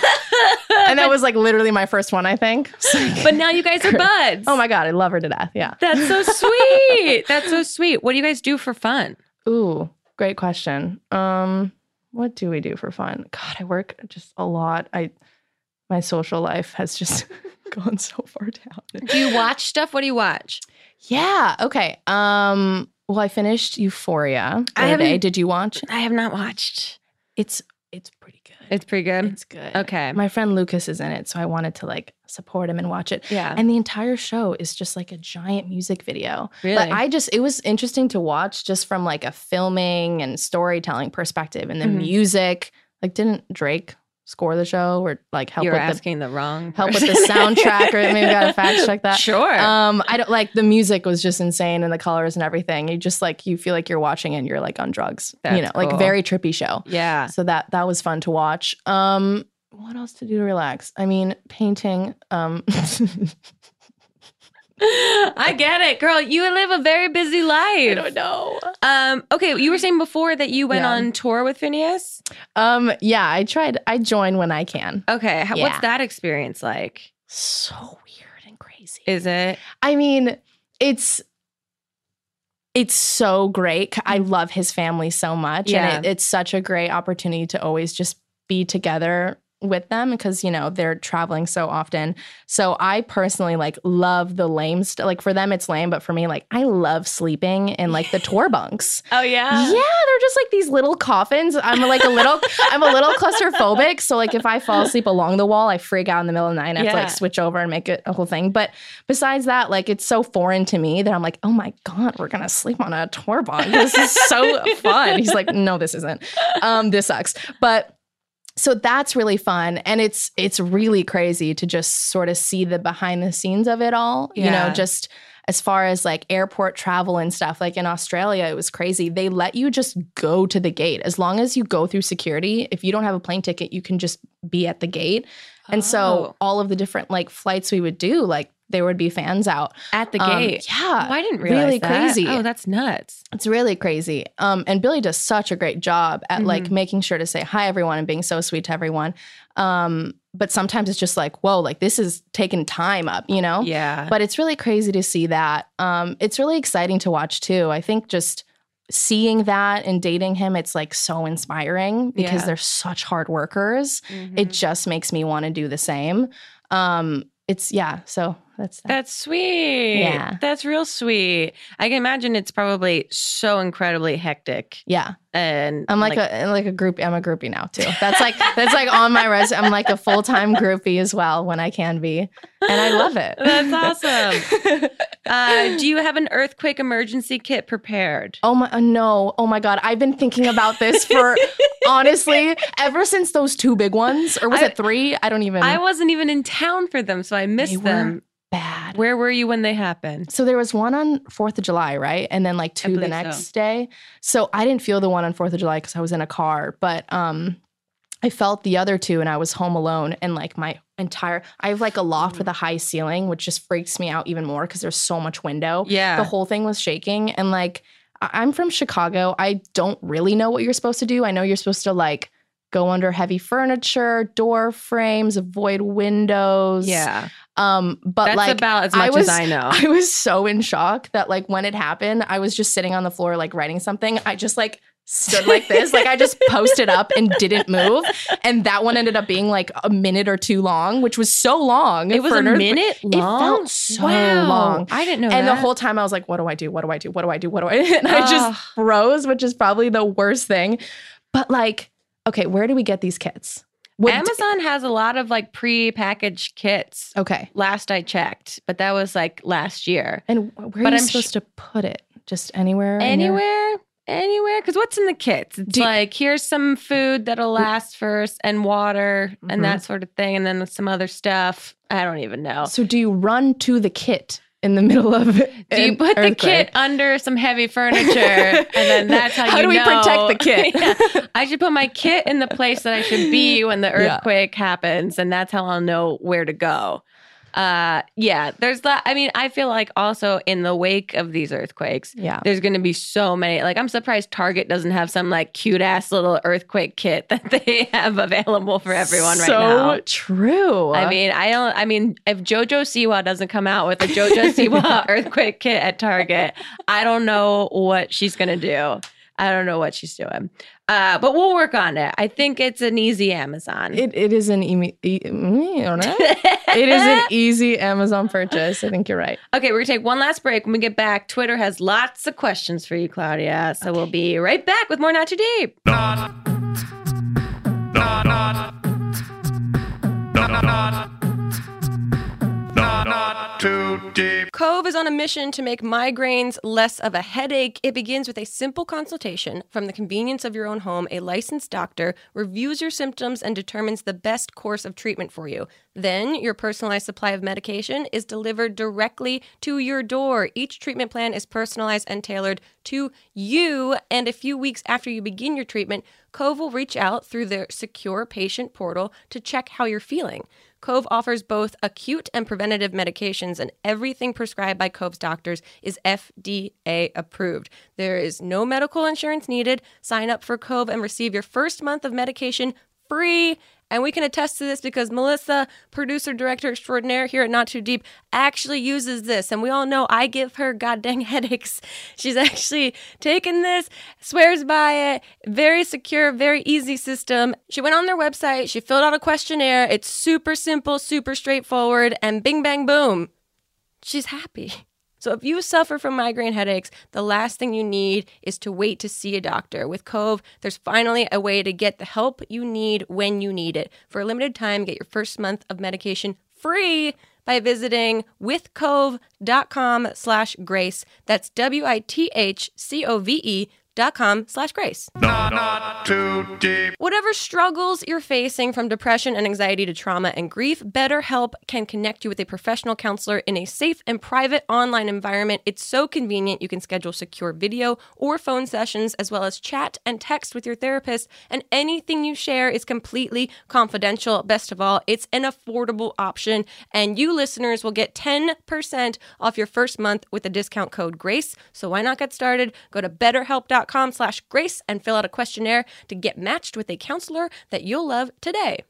and that was like literally my first one, I think. But now you guys are buds. oh my god, I love her to death. Yeah. That's so sweet. That's so sweet. What do you guys do for fun? Ooh. Great question. Um, what do we do for fun? God, I work just a lot. I my social life has just gone so far down. Do you watch stuff? What do you watch? Yeah. Okay. Um. Well, I finished Euphoria the I other day. haven't- Did you watch? I have not watched. It's it's pretty. It's pretty good. It's good. Okay. My friend Lucas is in it, so I wanted to like support him and watch it. Yeah. And the entire show is just like a giant music video. Really? But I just it was interesting to watch just from like a filming and storytelling perspective and the Mhm. music. Like didn't Drake score the show or like help You're with asking the, wrong. the help with the soundtrack or maybe gotta fact check that. Sure. Um, I don't like the music was just insane and the colors and everything. You just like you feel like you're watching and you're like on drugs. you That's know, like very trippy show. yeah. So that that was fun to watch. Um, what else to do to relax? I mean, painting. Um, I get it, girl. You live a very busy life. I don't know. Um, okay, you were saying before that you went Yeah. on tour with Finneas. Um, yeah, I tried. I join when I can. Okay, Yeah. what's that experience like? So weird and crazy. Is it? I mean, it's it's so great. I love his family so much, Yeah. and it, it's such a great opportunity to always just be together with them because you know they're traveling so often. So I personally like love the lame stuff. Like for them, it's lame, but for me, like I love sleeping in like the tour bunks. Oh Yeah, yeah, they're just like these little coffins. I'm like a little, I'm a little claustrophobic. So like if I fall asleep along the wall, I freak out in the middle of the night. And I have to like switch over and make it a whole thing. But besides that, like it's so foreign to me that I'm like, oh my god, we're gonna sleep on a tour bunk. This is so fun. He's like, no, this isn't. Um, this sucks. But so that's really fun. And it's it's really crazy to just sort of see the behind the scenes of it all you know just as far as like airport travel and stuff. Like in australia it was crazy. They let you just go to the gate. As long as you go through security if you don't have a plane ticket you can just be at the gate. And so Oh. all of the different like flights we would do like there would be fans out at the Um, gate. yeah Oh, I didn't realize really that. crazy. Oh, that's nuts. it's really crazy. Um, and Billie does such a great job at like Mhm. making sure to say hi everyone and being so sweet to everyone. Um, but sometimes it's just like, whoa, like this is taking time up, you know? Yeah. But it's really crazy to see that. Um, it's really exciting to watch too. I think just seeing that and dating him, it's like so inspiring because Yeah. they're such hard workers. Mhm. It just makes me want to do the same. Um, it's yeah, so that's that. That's sweet. Yeah. That's real sweet. I can imagine it's probably so incredibly hectic. yeah. And I'm like, a like a group. I'm a groupie now too. That's like that's like on my resume. I'm like a full time groupie as well when I can be, and I love it. That's awesome. uh, do you have an earthquake emergency kit prepared? oh my uh, no! Oh my god! I've been thinking about this for honestly ever since those two big ones, or was I- it three? I don't even. I wasn't even in town for them, so I missed them. Bad. Where were you when they happened? So there was one on Fourth of July, right, and then like two the next so. day. So I didn't feel the one on Fourth of July because I was in a car, but um, I felt the other two, and I was home alone, and like my entire I have like a loft with a high ceiling, which just freaks me out even more because there's so much window. Yeah. The whole thing was shaking, and like I'm from Chicago. I don't really know what you're supposed to do. I know you're supposed to like go under heavy furniture, door frames, avoid windows. yeah. Um, but That's like about as I much was- as I know. I was so in shock that like when it happened, I was just sitting on the floor like writing something. I just like stood like this, like I just posted up and didn't move. And that one ended up being like a minute or two long, which was so long. it was a minute It long. felt so Wow. long. I didn't know And that. the whole time I was like, what do I do? What do I do? What do I do? What do I do? And I just froze, which is probably the worst thing. But like, okay, where do we get these kits? What- Amazon has a lot of like pre-packaged kits. Okay. Last I checked, but that was like last year. And where But are you I'm sh- supposed to put it? Just anywhere? your- Anywhere, anywhere. Because what's in the kits? It's Do- like here's some food that'll last first, and water, Mhm. and that sort of thing, and then some other stuff. I don't even know. So do you run to the kit in the middle of it? Do you put the kit under some heavy furniture, and then that's how, you How you do we know- protect the kit? Yeah. I should put my kit in the place that I should be when the Yeah. earthquake happens, and that's how I'll know where to go. Uh, yeah, there's that. I mean, I feel like also in the wake of these earthquakes, Yeah. there's going to be so many. Like, I'm surprised Target doesn't have some like cute ass little earthquake kit that they have available for everyone right so now. true. I mean, I don't. I mean, if JoJo Siwa doesn't come out with a JoJo Siwa earthquake kit at Target, I don't know what she's gonna do. I don't know what she's doing. Uh, but we'll work on it. I think it's an easy Amazon. It, it is an e- e- it is an easy Amazon purchase. I think you're right. Okay, we're gonna take one last break. When we get back, Twitter has lots of questions for you, Claudia. So we'll be right back with more Not Too Deep. Not. Not. Not. Not. Not. Too deep. Cove is on a mission to make migraines less of a headache. It begins with a simple consultation from the convenience of your own home. A licensed doctor reviews your symptoms and determines the best course of treatment for you. Then, your personalized supply of medication is delivered directly to your door. Each treatment plan is personalized and tailored to you. And a few weeks after you begin your treatment, Cove will reach out through their secure patient portal to check how you're feeling. Cove offers both acute and preventative medications, and everything prescribed by Cove's doctors is FDA approved. There is no medical insurance needed. Sign up for Cove and receive your first month of medication free. And we can attest to this because Melissa, producer director extraordinaire here at Not Too Deep, actually uses this. And we all know I give her goddamn headaches. She's actually taken this, swears by it. Very secure, very easy system. She went on their website, she filled out a questionnaire. It's super simple, super straightforward, and bing, bang, boom. She's happy. So if you suffer from migraine headaches, the last thing you need is to wait to see a doctor. With Cove, there's finally a way to get the help you need when you need it. For a limited time, get your first month of medication free by visiting withcove.com slash grace. That's W-I-T-H-C-O-V-E dot com slash grace. Not. Not too deep. Whatever struggles you're facing from depression and anxiety to trauma and grief, BetterHelp can connect you with a professional counselor in a safe and private online environment. It's so convenient. You can schedule secure video or phone sessions, as well as chat and text with your therapist, and anything you share is completely confidential. Best of all, it's an affordable option, and you listeners will get 10% off your first month with the discount code GRACE. So why not get started? Go to betterhelp.com slash grace and fill out a questionnaire to get matched with a counselor that you'll love today.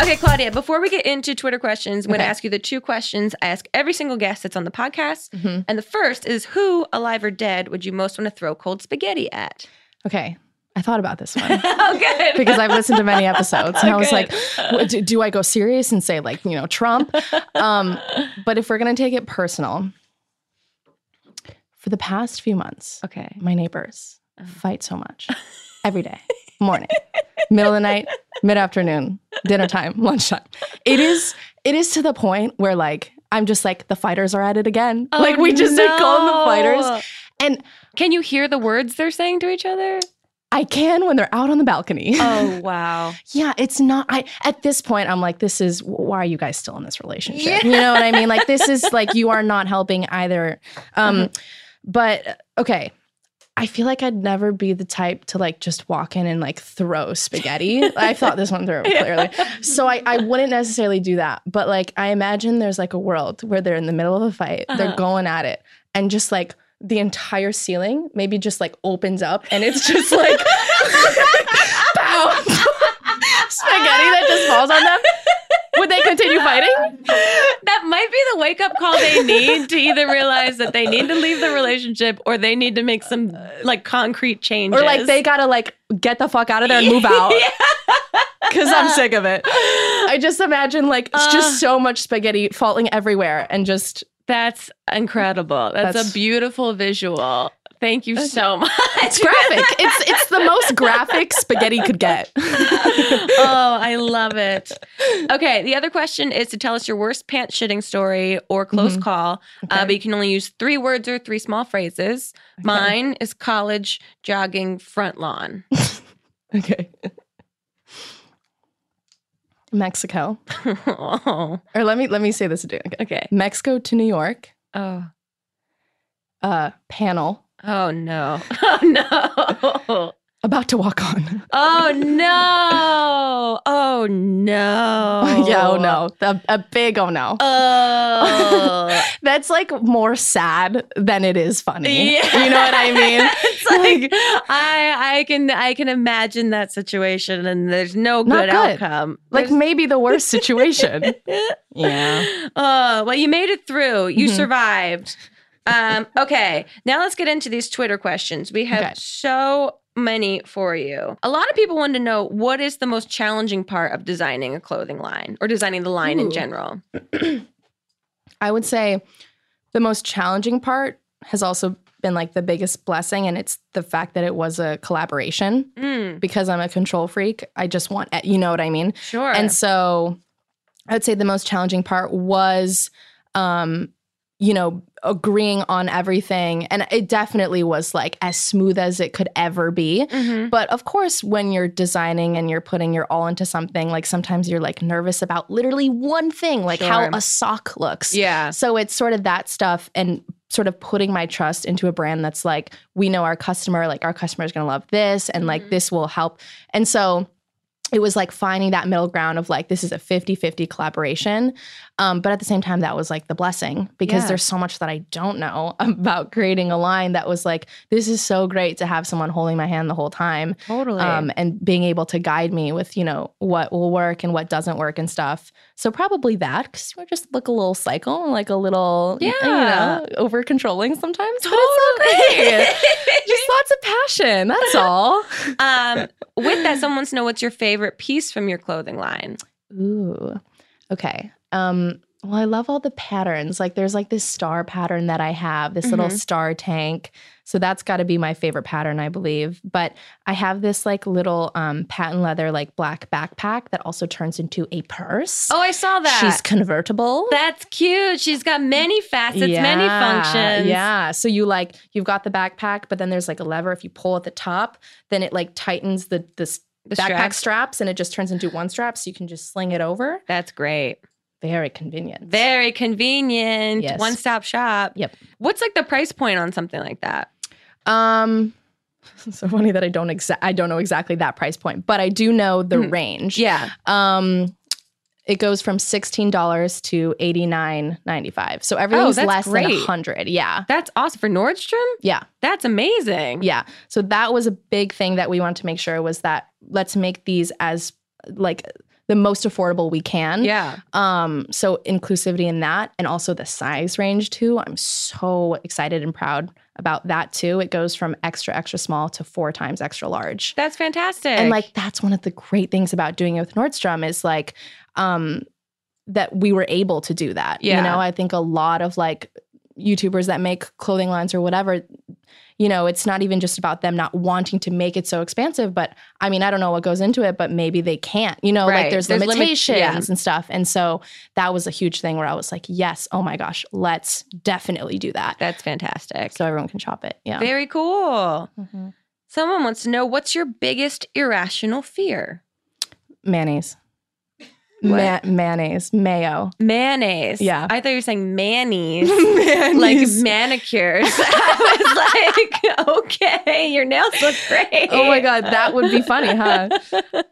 Okay, Claudia, before we get into Twitter questions, I'm going to Okay. ask you the two questions I ask every single guest that's on the podcast. Mhm. And the first is Who, alive or dead, would you most want to throw cold spaghetti at? Okay. I thought about this one. oh, good. because I've listened to many episodes and I was Good. like, do, do I go serious and say like, you know, Trump? Um, but if we're going to take it personal, for the past few months, okay. my neighbors fight so much every day, morning, middle of the night, mid afternoon, dinner time, lunchtime. It is, it is to the point where like, I'm just like, the fighters are at it again. Oh, like we just like call them the fighters. And Can you hear the words they're saying to each other? I can when they're out on the balcony. Oh, wow. Yeah, it's not. I at this point, I'm like, this is why are you guys still in this relationship? You know what I mean? Like, this is like you are not helping either. Um, but okay, I feel like I'd never be the type to like just walk in and like throw spaghetti. I thought this one through clearly, so I I wouldn't necessarily do that. But like, I imagine there's like a world where they're in the middle of a fight, Uh-huh. they're going at it, and just like. The entire ceiling maybe just like opens up and it's just like pow spaghetti that just falls on them. Would they continue fighting? That might be the wake up call they need to either realize that they need to leave the relationship or they need to make some like concrete changes. Or like they gotta like get the fuck out of there and move out. Cause I'm sick of it. I just imagine like it's just so much spaghetti falling everywhere and just That's incredible. That's, That's- a beautiful visual. Thank you so much. it's graphic. it's it's the most graphic spaghetti could get. oh, I love it. Okay, the other question is to tell us your worst pants shitting story or close Mhm. call, uh, Okay. but you can only use three words or three small phrases. Mine is college jogging front lawn. Okay. Mexico. oh, Or let me let me say this again. Okay. okay. Mexico to New York. Oh, Uh panel. Oh no. Oh no. About to walk on. Oh no. Oh no. yeah, oh no. A, a big oh no. Oh. That's like more sad than it is funny. Yeah. You know what I mean? it's like I I can I can imagine that situation and there's no good, good. outcome. Like There's- maybe the worst situation. yeah. Oh, well you made it through. You Mhm. survived. Um, okay, now let's get into these Twitter questions. We have Okay. so many for you. A lot of people want to know what is the most challenging part of designing a clothing line or designing the line in general. I would say the most challenging part has also been like the biggest blessing, and it's the fact that it was a collaboration. Mm, Because I'm a control freak, I just want, you know what I mean? sure. And so I would say the most challenging part was, um, you know, agreeing on everything. And it definitely was like as smooth as it could ever be. Mhm. But of course, when you're designing and you're putting your all into something, like sometimes you're like nervous about literally one thing, like Sure. how a sock looks. yeah. So it's sort of that stuff and sort of putting my trust into a brand that's like, we know our customer, like our customer is going to love this and like Mhm. this will help. And so it was like finding that middle ground of like, this is a 50 50 collaboration. Um, but at the same time, that was like the blessing because Yeah. there's so much that I don't know about creating a line that was like, this is so great to have someone holding my hand the whole time Totally. um, and being able to guide me with you know what will work and what doesn't work and stuff. So probably that because we're just like a little cycle, like a little you Yeah. know, over controlling sometimes. But it's so just lots of passion. That's all. um, with that, someone wants to know what's your favorite piece from your clothing line. Ooh, okay. Um, well, I love all the patterns. Like there's like this star pattern that I have, this little Mhm. star tank. So that's got to be my favorite pattern, I believe. But I have this like little um, patent leather, like black backpack that also turns into a purse. Oh, I saw that. She's convertible. That's cute. She's got many facets, many functions. Yeah. So you like you've got the backpack, but then there's like a lever. If you pull at the top, then it like tightens the the s- The backpack straps. straps, and it just turns into one strap, so you can just sling it over. That's great. Very convenient. Very convenient. Yes. One stop shop. Yep. What's like the price point on something like that? Um, so funny that I don't exa- I don't know exactly that price point, but I do know the Mhm. range. Yeah. Um, it goes from sixteen dollars to eighty nine ninety five. So everything's that's less than great. a hundred. Yeah, That's awesome for Nordstrom. yeah, That's amazing. yeah. So that was a big thing that we wanted to make sure was that let's make these as like the most affordable we can. Yeah. Um, so inclusivity in that and also the size range too. I'm so excited and proud about that too. It goes from extra, extra small to four times extra large. That's fantastic. And like that's one of the great things about doing it with Nordstrom is like um that we were able to do that. Yeah. You know, I think a lot of like YouTubers that make clothing lines or whatever, you know, it's not even just about them not wanting to make it so expansive, but I mean, I don't know what goes into it, but maybe they can't. You know, Right. like there's, There's limit- limitations yeah. and stuff. And so that was a huge thing where I was like, yes, oh my gosh, let's definitely do that. That's fantastic. So everyone can shop it. Yeah. Very cool. Mhm. Someone wants to know what's your biggest irrational fear? Mayonnaise. Ma- mayonnaise, mayo. Mayonnaise. Yeah. I thought you were saying mayonnaise. like manicures. I was like, okay, your nails look great. Oh my god, that would be funny, huh?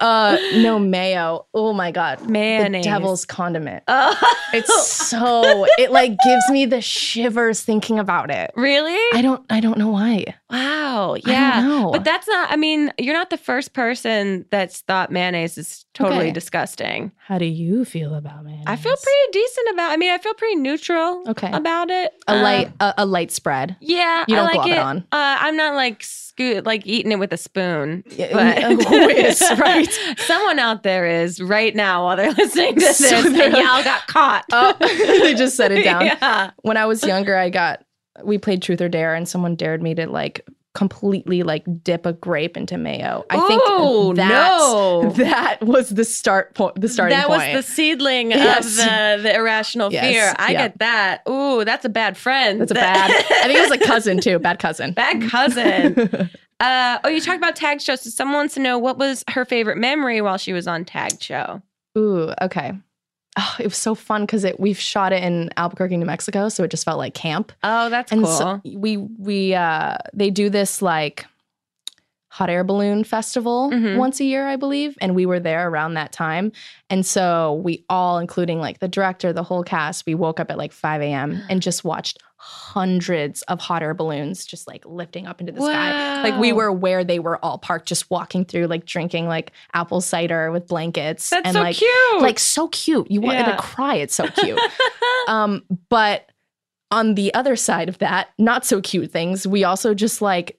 Uh, no mayo. Oh my god, Mayonnaise. the devil's condiment. Oh. It's so it like gives me the shivers thinking about it. really? I don't I don't know why. Wow. I Yeah. But that's not, I mean, you're not the first person that's thought mayonnaise is totally Okay. disgusting. How do you feel about mayonnaise? I feel pretty decent about I mean, I feel pretty neutral Okay. about it. a Uh, light a, a light spread. Yeah, You I don't like glob it. it on. Uh, I'm not like scoot like eating it with a spoon. Yeah, But is, right? Someone out there is right now while they're listening to this, So and like- y'all got caught. Oh, they just set it down. yeah. When I was younger, I got we played truth or dare, and someone dared me to like completely like dip a grape into mayo. I Oh, think that no. that was the start point. The starting that point. was the seedling Yes. of the, the irrational Yes, fear. I yeah. get that. Ooh, that's a bad friend. That's a bad. I think it was a cousin too. Bad cousin. bad cousin. uh, oh, you talked about tag shows. So someone wants to know what was her favorite memory while she was on tag show. Ooh, okay. Oh, it was so fun because it we've shot it in Albuquerque, New Mexico, so it just felt like camp. Oh, that's and cool. so we we uh they do this like hot air balloon festival Mhm. once a year i believe and we were there around that time and so we all including like the director the whole cast we woke up at like 5 a.m and just watched hundreds of hot air balloons just like lifting up into the sky like we were where they were all parked just walking through like drinking like apple cider with blankets That's and so like cute. like so cute you wanted Yeah. to cry it's so cute um but on the other side of that, not so cute things, we also just like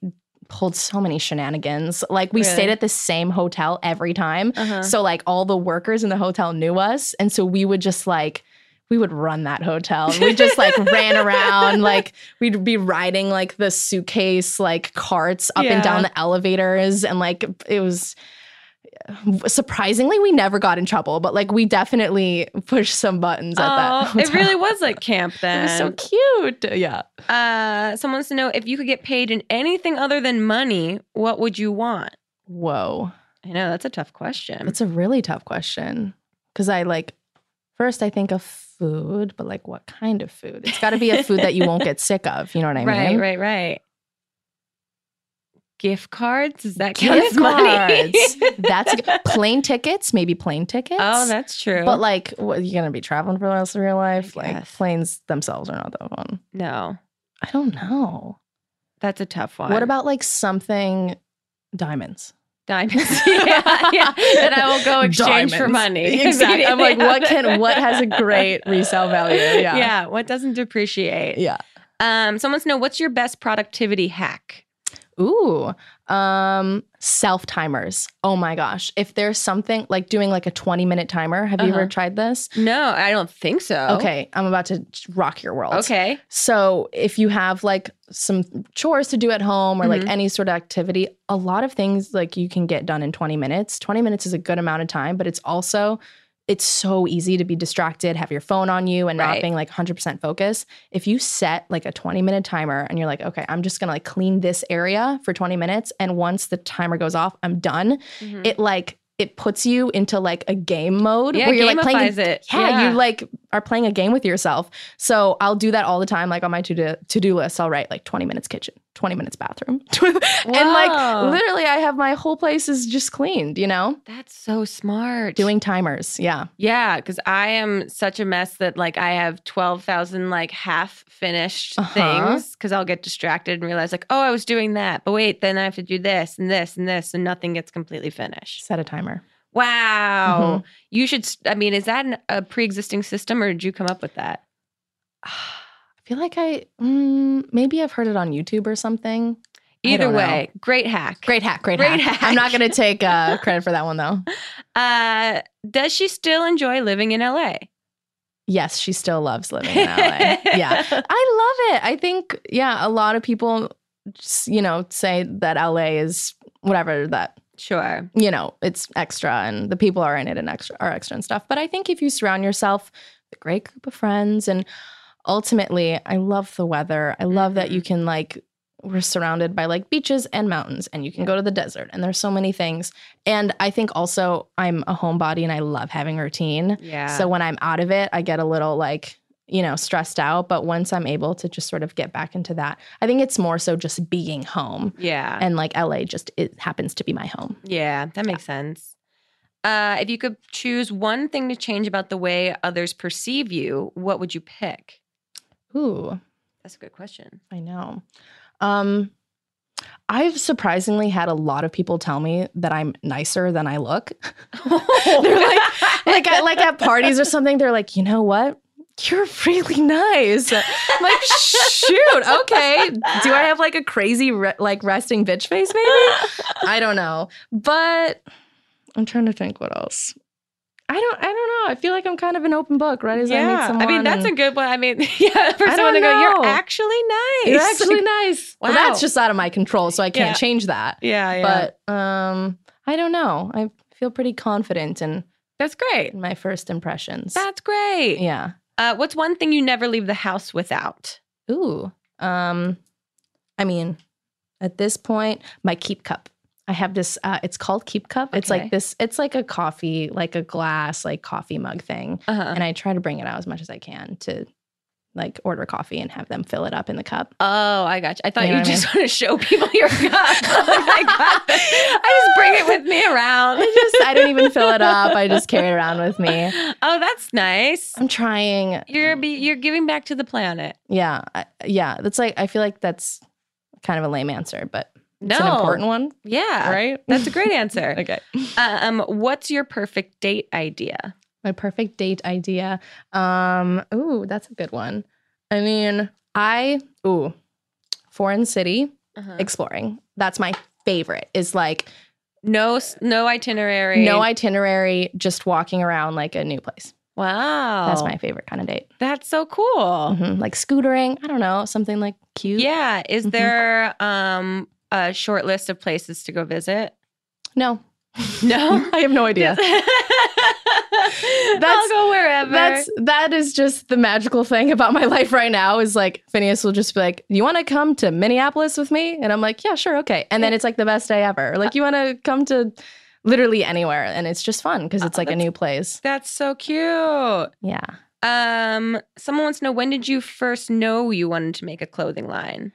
pulled so many shenanigans. Like we Really? stayed at the same hotel every time. Uh-huh. So like all the workers in the hotel knew us. And so we would just like we would run that hotel. We just like ran around, like we'd be riding like the suitcase like carts up Yeah. and down the elevators. And like it was surprisingly we never got in trouble, but like we definitely pushed some buttons at that. Oh, it really was like camp then. It was so cute. Yeah. uh, someone wants to know if you could get paid in anything other than money, what would you want? Whoa. I know that's a tough question. It's a really tough question. Cause I like first I think of food, but like what kind of food? It's gotta be a food that you won't get sick of. You know what I right, mean? right, right. Right. Gift cards? Is that Gift cards. That's good. plane tickets, maybe plane tickets. oh, that's true. but like what you're gonna be traveling for the rest of your life? Like planes themselves are not that fun. no, I don't know. that's a tough one. What about like something diamonds? Diamonds? yeah, yeah. That I will go exchange for money. Exactly. I'm like, what can what has a great resale value? Yeah. Yeah. What doesn't depreciate? Yeah. Um, someone wants to know what's your best productivity hack? Ooh, um, self timers. Oh my gosh. If there's something like doing like a 20 minute timer, have you Uh-huh. ever tried this? No, I don't think so. Okay, I'm about to rock your world. Okay. So if you have like some chores to do at home or like Mhm. any sort of activity, a lot of things like you can get done in 20 minutes. 20 minutes is a good amount of time, but it's also it's so easy to be distracted, have your phone on you and Right. not being like 100% focused. If you set like a 20 minute timer and you're like, okay, I'm just gonna like clean this area for 20 minutes. And once the timer goes off, I'm done. Mhm. It like, it puts you into like a game mode yeah, where you're like playing it. yeah, you like are playing a game with yourself. So I'll do that all the time. Like on my to do to do list, I'll write like 20 minutes kitchen, 20 minutes bathroom, and like literally, I have my whole place is just cleaned. You know, That's so smart. doing timers. Yeah, Yeah, because I am such a mess that like I have twelve thousand like half finished Uh-huh. things because I'll get distracted and realize like, oh, I was doing that, but wait, then I have to do this and this and this, and nothing gets completely finished. set a timer. Wow, Mm-hmm. you should. I mean, is that an, a pre-existing system, or did you come up with that? I feel like I mm, maybe I've heard it on YouTube or something. Either don't know. way, great hack. Great hack, great, Great hack. hack. I'm not going to take uh, credit for that one though. Uh, does she still enjoy living in LA? Yes, she still loves living in LA. yeah. I love it. I think, yeah, a lot of people, just, you know, say that LA is whatever that, Sure. you know, it's extra and the people are in it and extra are extra and stuff. But I think if you surround yourself with a great group of friends and ultimately, I love the weather. I love that you can like, we're surrounded by like beaches and mountains and you can go to the desert and there's so many things. And I think also I'm a homebody and I love having routine. Yeah. So when I'm out of it, I get a little like, you know, stressed out. But once I'm able to just sort of get back into that, I think it's more so just being home. yeah. And like LA just it happens to be my home. Yeah, that makes sense. Uh, if you could choose one thing to change about the way others perceive you, what would you pick? Ooh, That's a good question. I know. Um I've surprisingly had a lot of people tell me that I'm nicer than I look. they're like like at, like at parties or something, they're like, you know what? You're really nice. I'm like, shoot, okay. Do I have like a crazy re- like resting bitch face? Maybe I don't know, but I'm trying to think what else. I don't. I don't know. I feel like I'm kind of an open book, right? As I meet someone, mean that's a good one. I mean, yeah, for I someone to go, you're actually nice. you're actually nice. Well, that's just out of my control, so I can't Yeah. change that. yeah, yeah. But um, I don't know. I feel pretty confident in, that's great. in my first impressions. That's great. yeah. Uh, what's one thing you never leave the house without? Ooh. Um, I mean, at this point, my keep cup. I have this. Uh, it's called Keep Cup. It's like this. It's like a coffee, like a glass, like coffee mug thing. Uh-huh. And I try to bring it out as much as I can to, like, order coffee and have them fill it up in the cup. Oh, I got you. I thought You you, know what I just want to show people your cup. I got this. I just bring it with me around. I just, I don't even fill it up. I just carry it around with me. Oh, that's nice. I'm trying. You're be, you're giving back to the planet. Yeah, I, yeah. That's like I feel like that's kind of a lame answer, but No, it's an important one, Yeah, right? That's a great answer. okay. um, what's your perfect date idea? My perfect date idea. Um, ooh, that's a good one. I mean, I ooh, foreign city Uh-huh. exploring. That's my favorite. Is like No, no itinerary. no itinerary, just walking around like a new place. Wow, That's my favorite kind of date. That's so cool. Mhm. Like scootering. I don't know, something like cute. Yeah. Is Mhm. there um a short list of places to go visit? No, No. I have no idea. I'll go wherever. That's that is just the magical thing about my life right now is like Finneas will just be like, "You want to come to Minneapolis with me?" And I'm like, "Yeah, sure, okay." And then it's like the best day ever. Like, "You want to come to literally anywhere?" And it's just fun because it's Oh, like a new place. That's so cute. Yeah. Um, someone wants to know when did you first know you wanted to make a clothing line?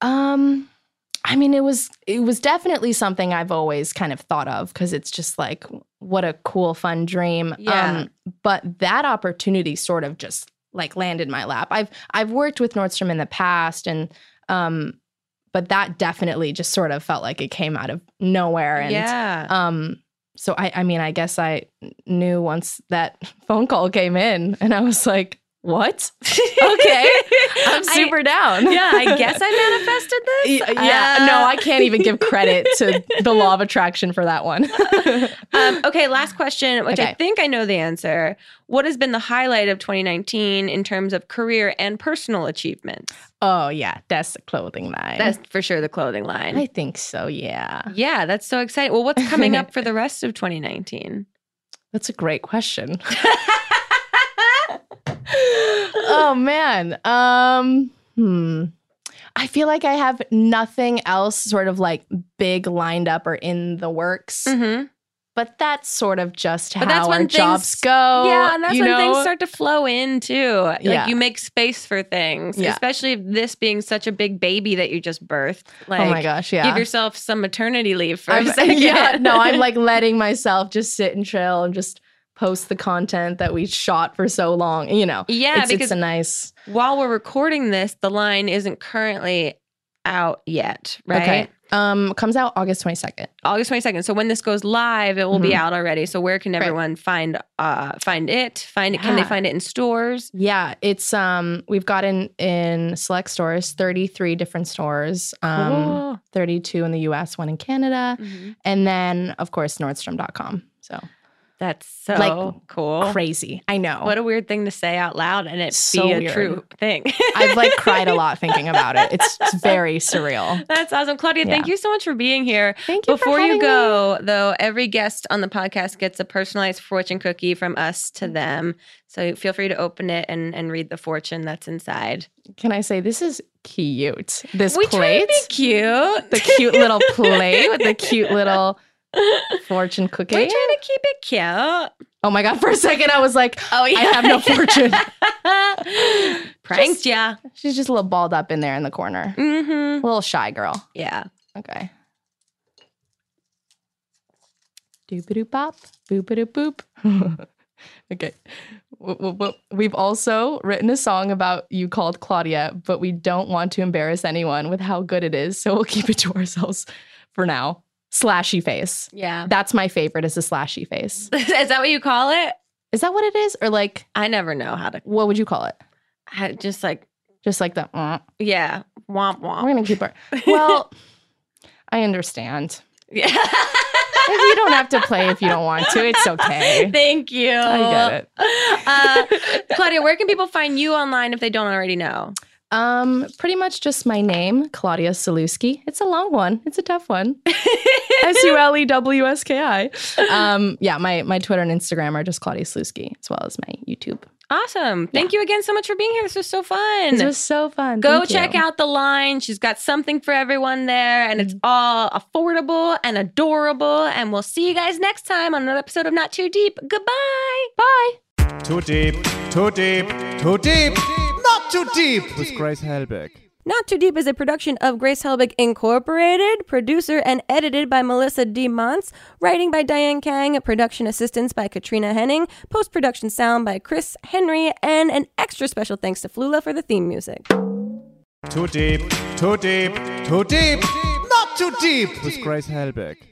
Um I mean it was it was definitely something I've always kind of thought of because it's just like what a cool fun dream. Yeah. Um but that opportunity sort of just like landed my lap. I've I've worked with Nordstrom in the past and um but that definitely just sort of felt like it came out of nowhere and yeah. um so I I mean I guess I knew once that phone call came in and I was like what? Okay. I'm I- super down. yeah, I guess I manifested this. Yeah, Uh, no, I can't even give credit to the law of attraction for that one. Um, okay, last question, which I think I know the answer. What has been the highlight of 2019 in terms of career and personal achievements? oh yeah, that's the clothing line. That's for sure the clothing line. I think so. Yeah, yeah, that's so exciting. Well, what's coming up for the rest of 2019? that's a great question. oh man, um, hmm. I feel like I have nothing else sort of like big lined up or in the works, Mhm. but that's sort of just But how that's our when jobs things- go. yeah, and that's when know? things start to flow in too. Like Yeah. you make space for things, Yeah. especially this being such a big baby that you just birthed. Like, oh my gosh, yeah. give yourself some maternity leave for I'm, a second. yeah, no, I'm like letting myself just sit and chill and just post the content that we shot for so long. You know, yeah, it's, because it's a nice. while we're recording this, the line isn't currently out yet, right? Okay. Um, comes out August 22nd. August 22nd. So when this goes live, it will be Mhm. out already. So where can everyone find uh find it? Find it can they find it in stores? Yeah, it's um we've got in in select stores, 33 different stores. Um Cool. 32 in the US, one in Canada, Mhm. and then of course nordstrom.com. So That's so Like, cool. crazy. I know. What a weird thing to say out loud and it So be a weird. true thing. I've like cried a lot thinking about it. It's, it's very surreal. That's awesome. Claudia, thank you so much for being here. Thank you for Before you having me. go, though, every guest on the podcast gets a personalized fortune cookie from us to mm. them. So feel free to open it and, and read the fortune that's inside. Can I say this is cute? This We try plate, to be cute. the cute little plate with the cute little fortune cookie. We're trying to keep it cute. Oh my god! For a second, I was like, Oh yeah, I have no fortune. Pranked yeah. she's just a little balled up in there in the corner, Mm-hmm. a little shy girl. Yeah. Okay. Doop bop, boop boop. okay. We've also written a song about you called Claudia, but we don't want to embarrass anyone with how good it is, so we'll keep it to ourselves for now. Slashy face. Yeah. That's my favorite is a slashy face. Is that what you call it? Is that what it is? Or like, I never know how to. what would you call it? I just like Just like the, "Uh." yeah, womp we're womp. going to keep our. Well, I understand. Yeah. If you don't have to play if you don't want to, it's okay. Thank you. I get it. Uh, Claudia, where can people find you online if they don't already know? Um, pretty much just my name, Claudia Sulewski. It's a long one. It's a tough one. S U L E W S K I. Um, yeah, my my Twitter and Instagram are just Claudia Sulewski, as well as my YouTube. Awesome. Thank you again so much for being here. This was so fun. This was so fun. Go Thank check you. out the line. She's got something for everyone there, and it's all affordable and adorable. And we'll see you guys next time on another episode of Not Too Deep. Goodbye. Bye. Too deep, too deep, too deep, not too deep. With Grace Helbig. Not Too Deep is a production of Grace Helbig Incorporated, producer and edited by Melissa D. Montz, writing by Diane Kang, production assistance by Katrina Henning, post production sound by Chris Henry, and an extra special thanks to Flula for the theme music. Too deep, too deep, too deep, not too deep. With Grace Helbig.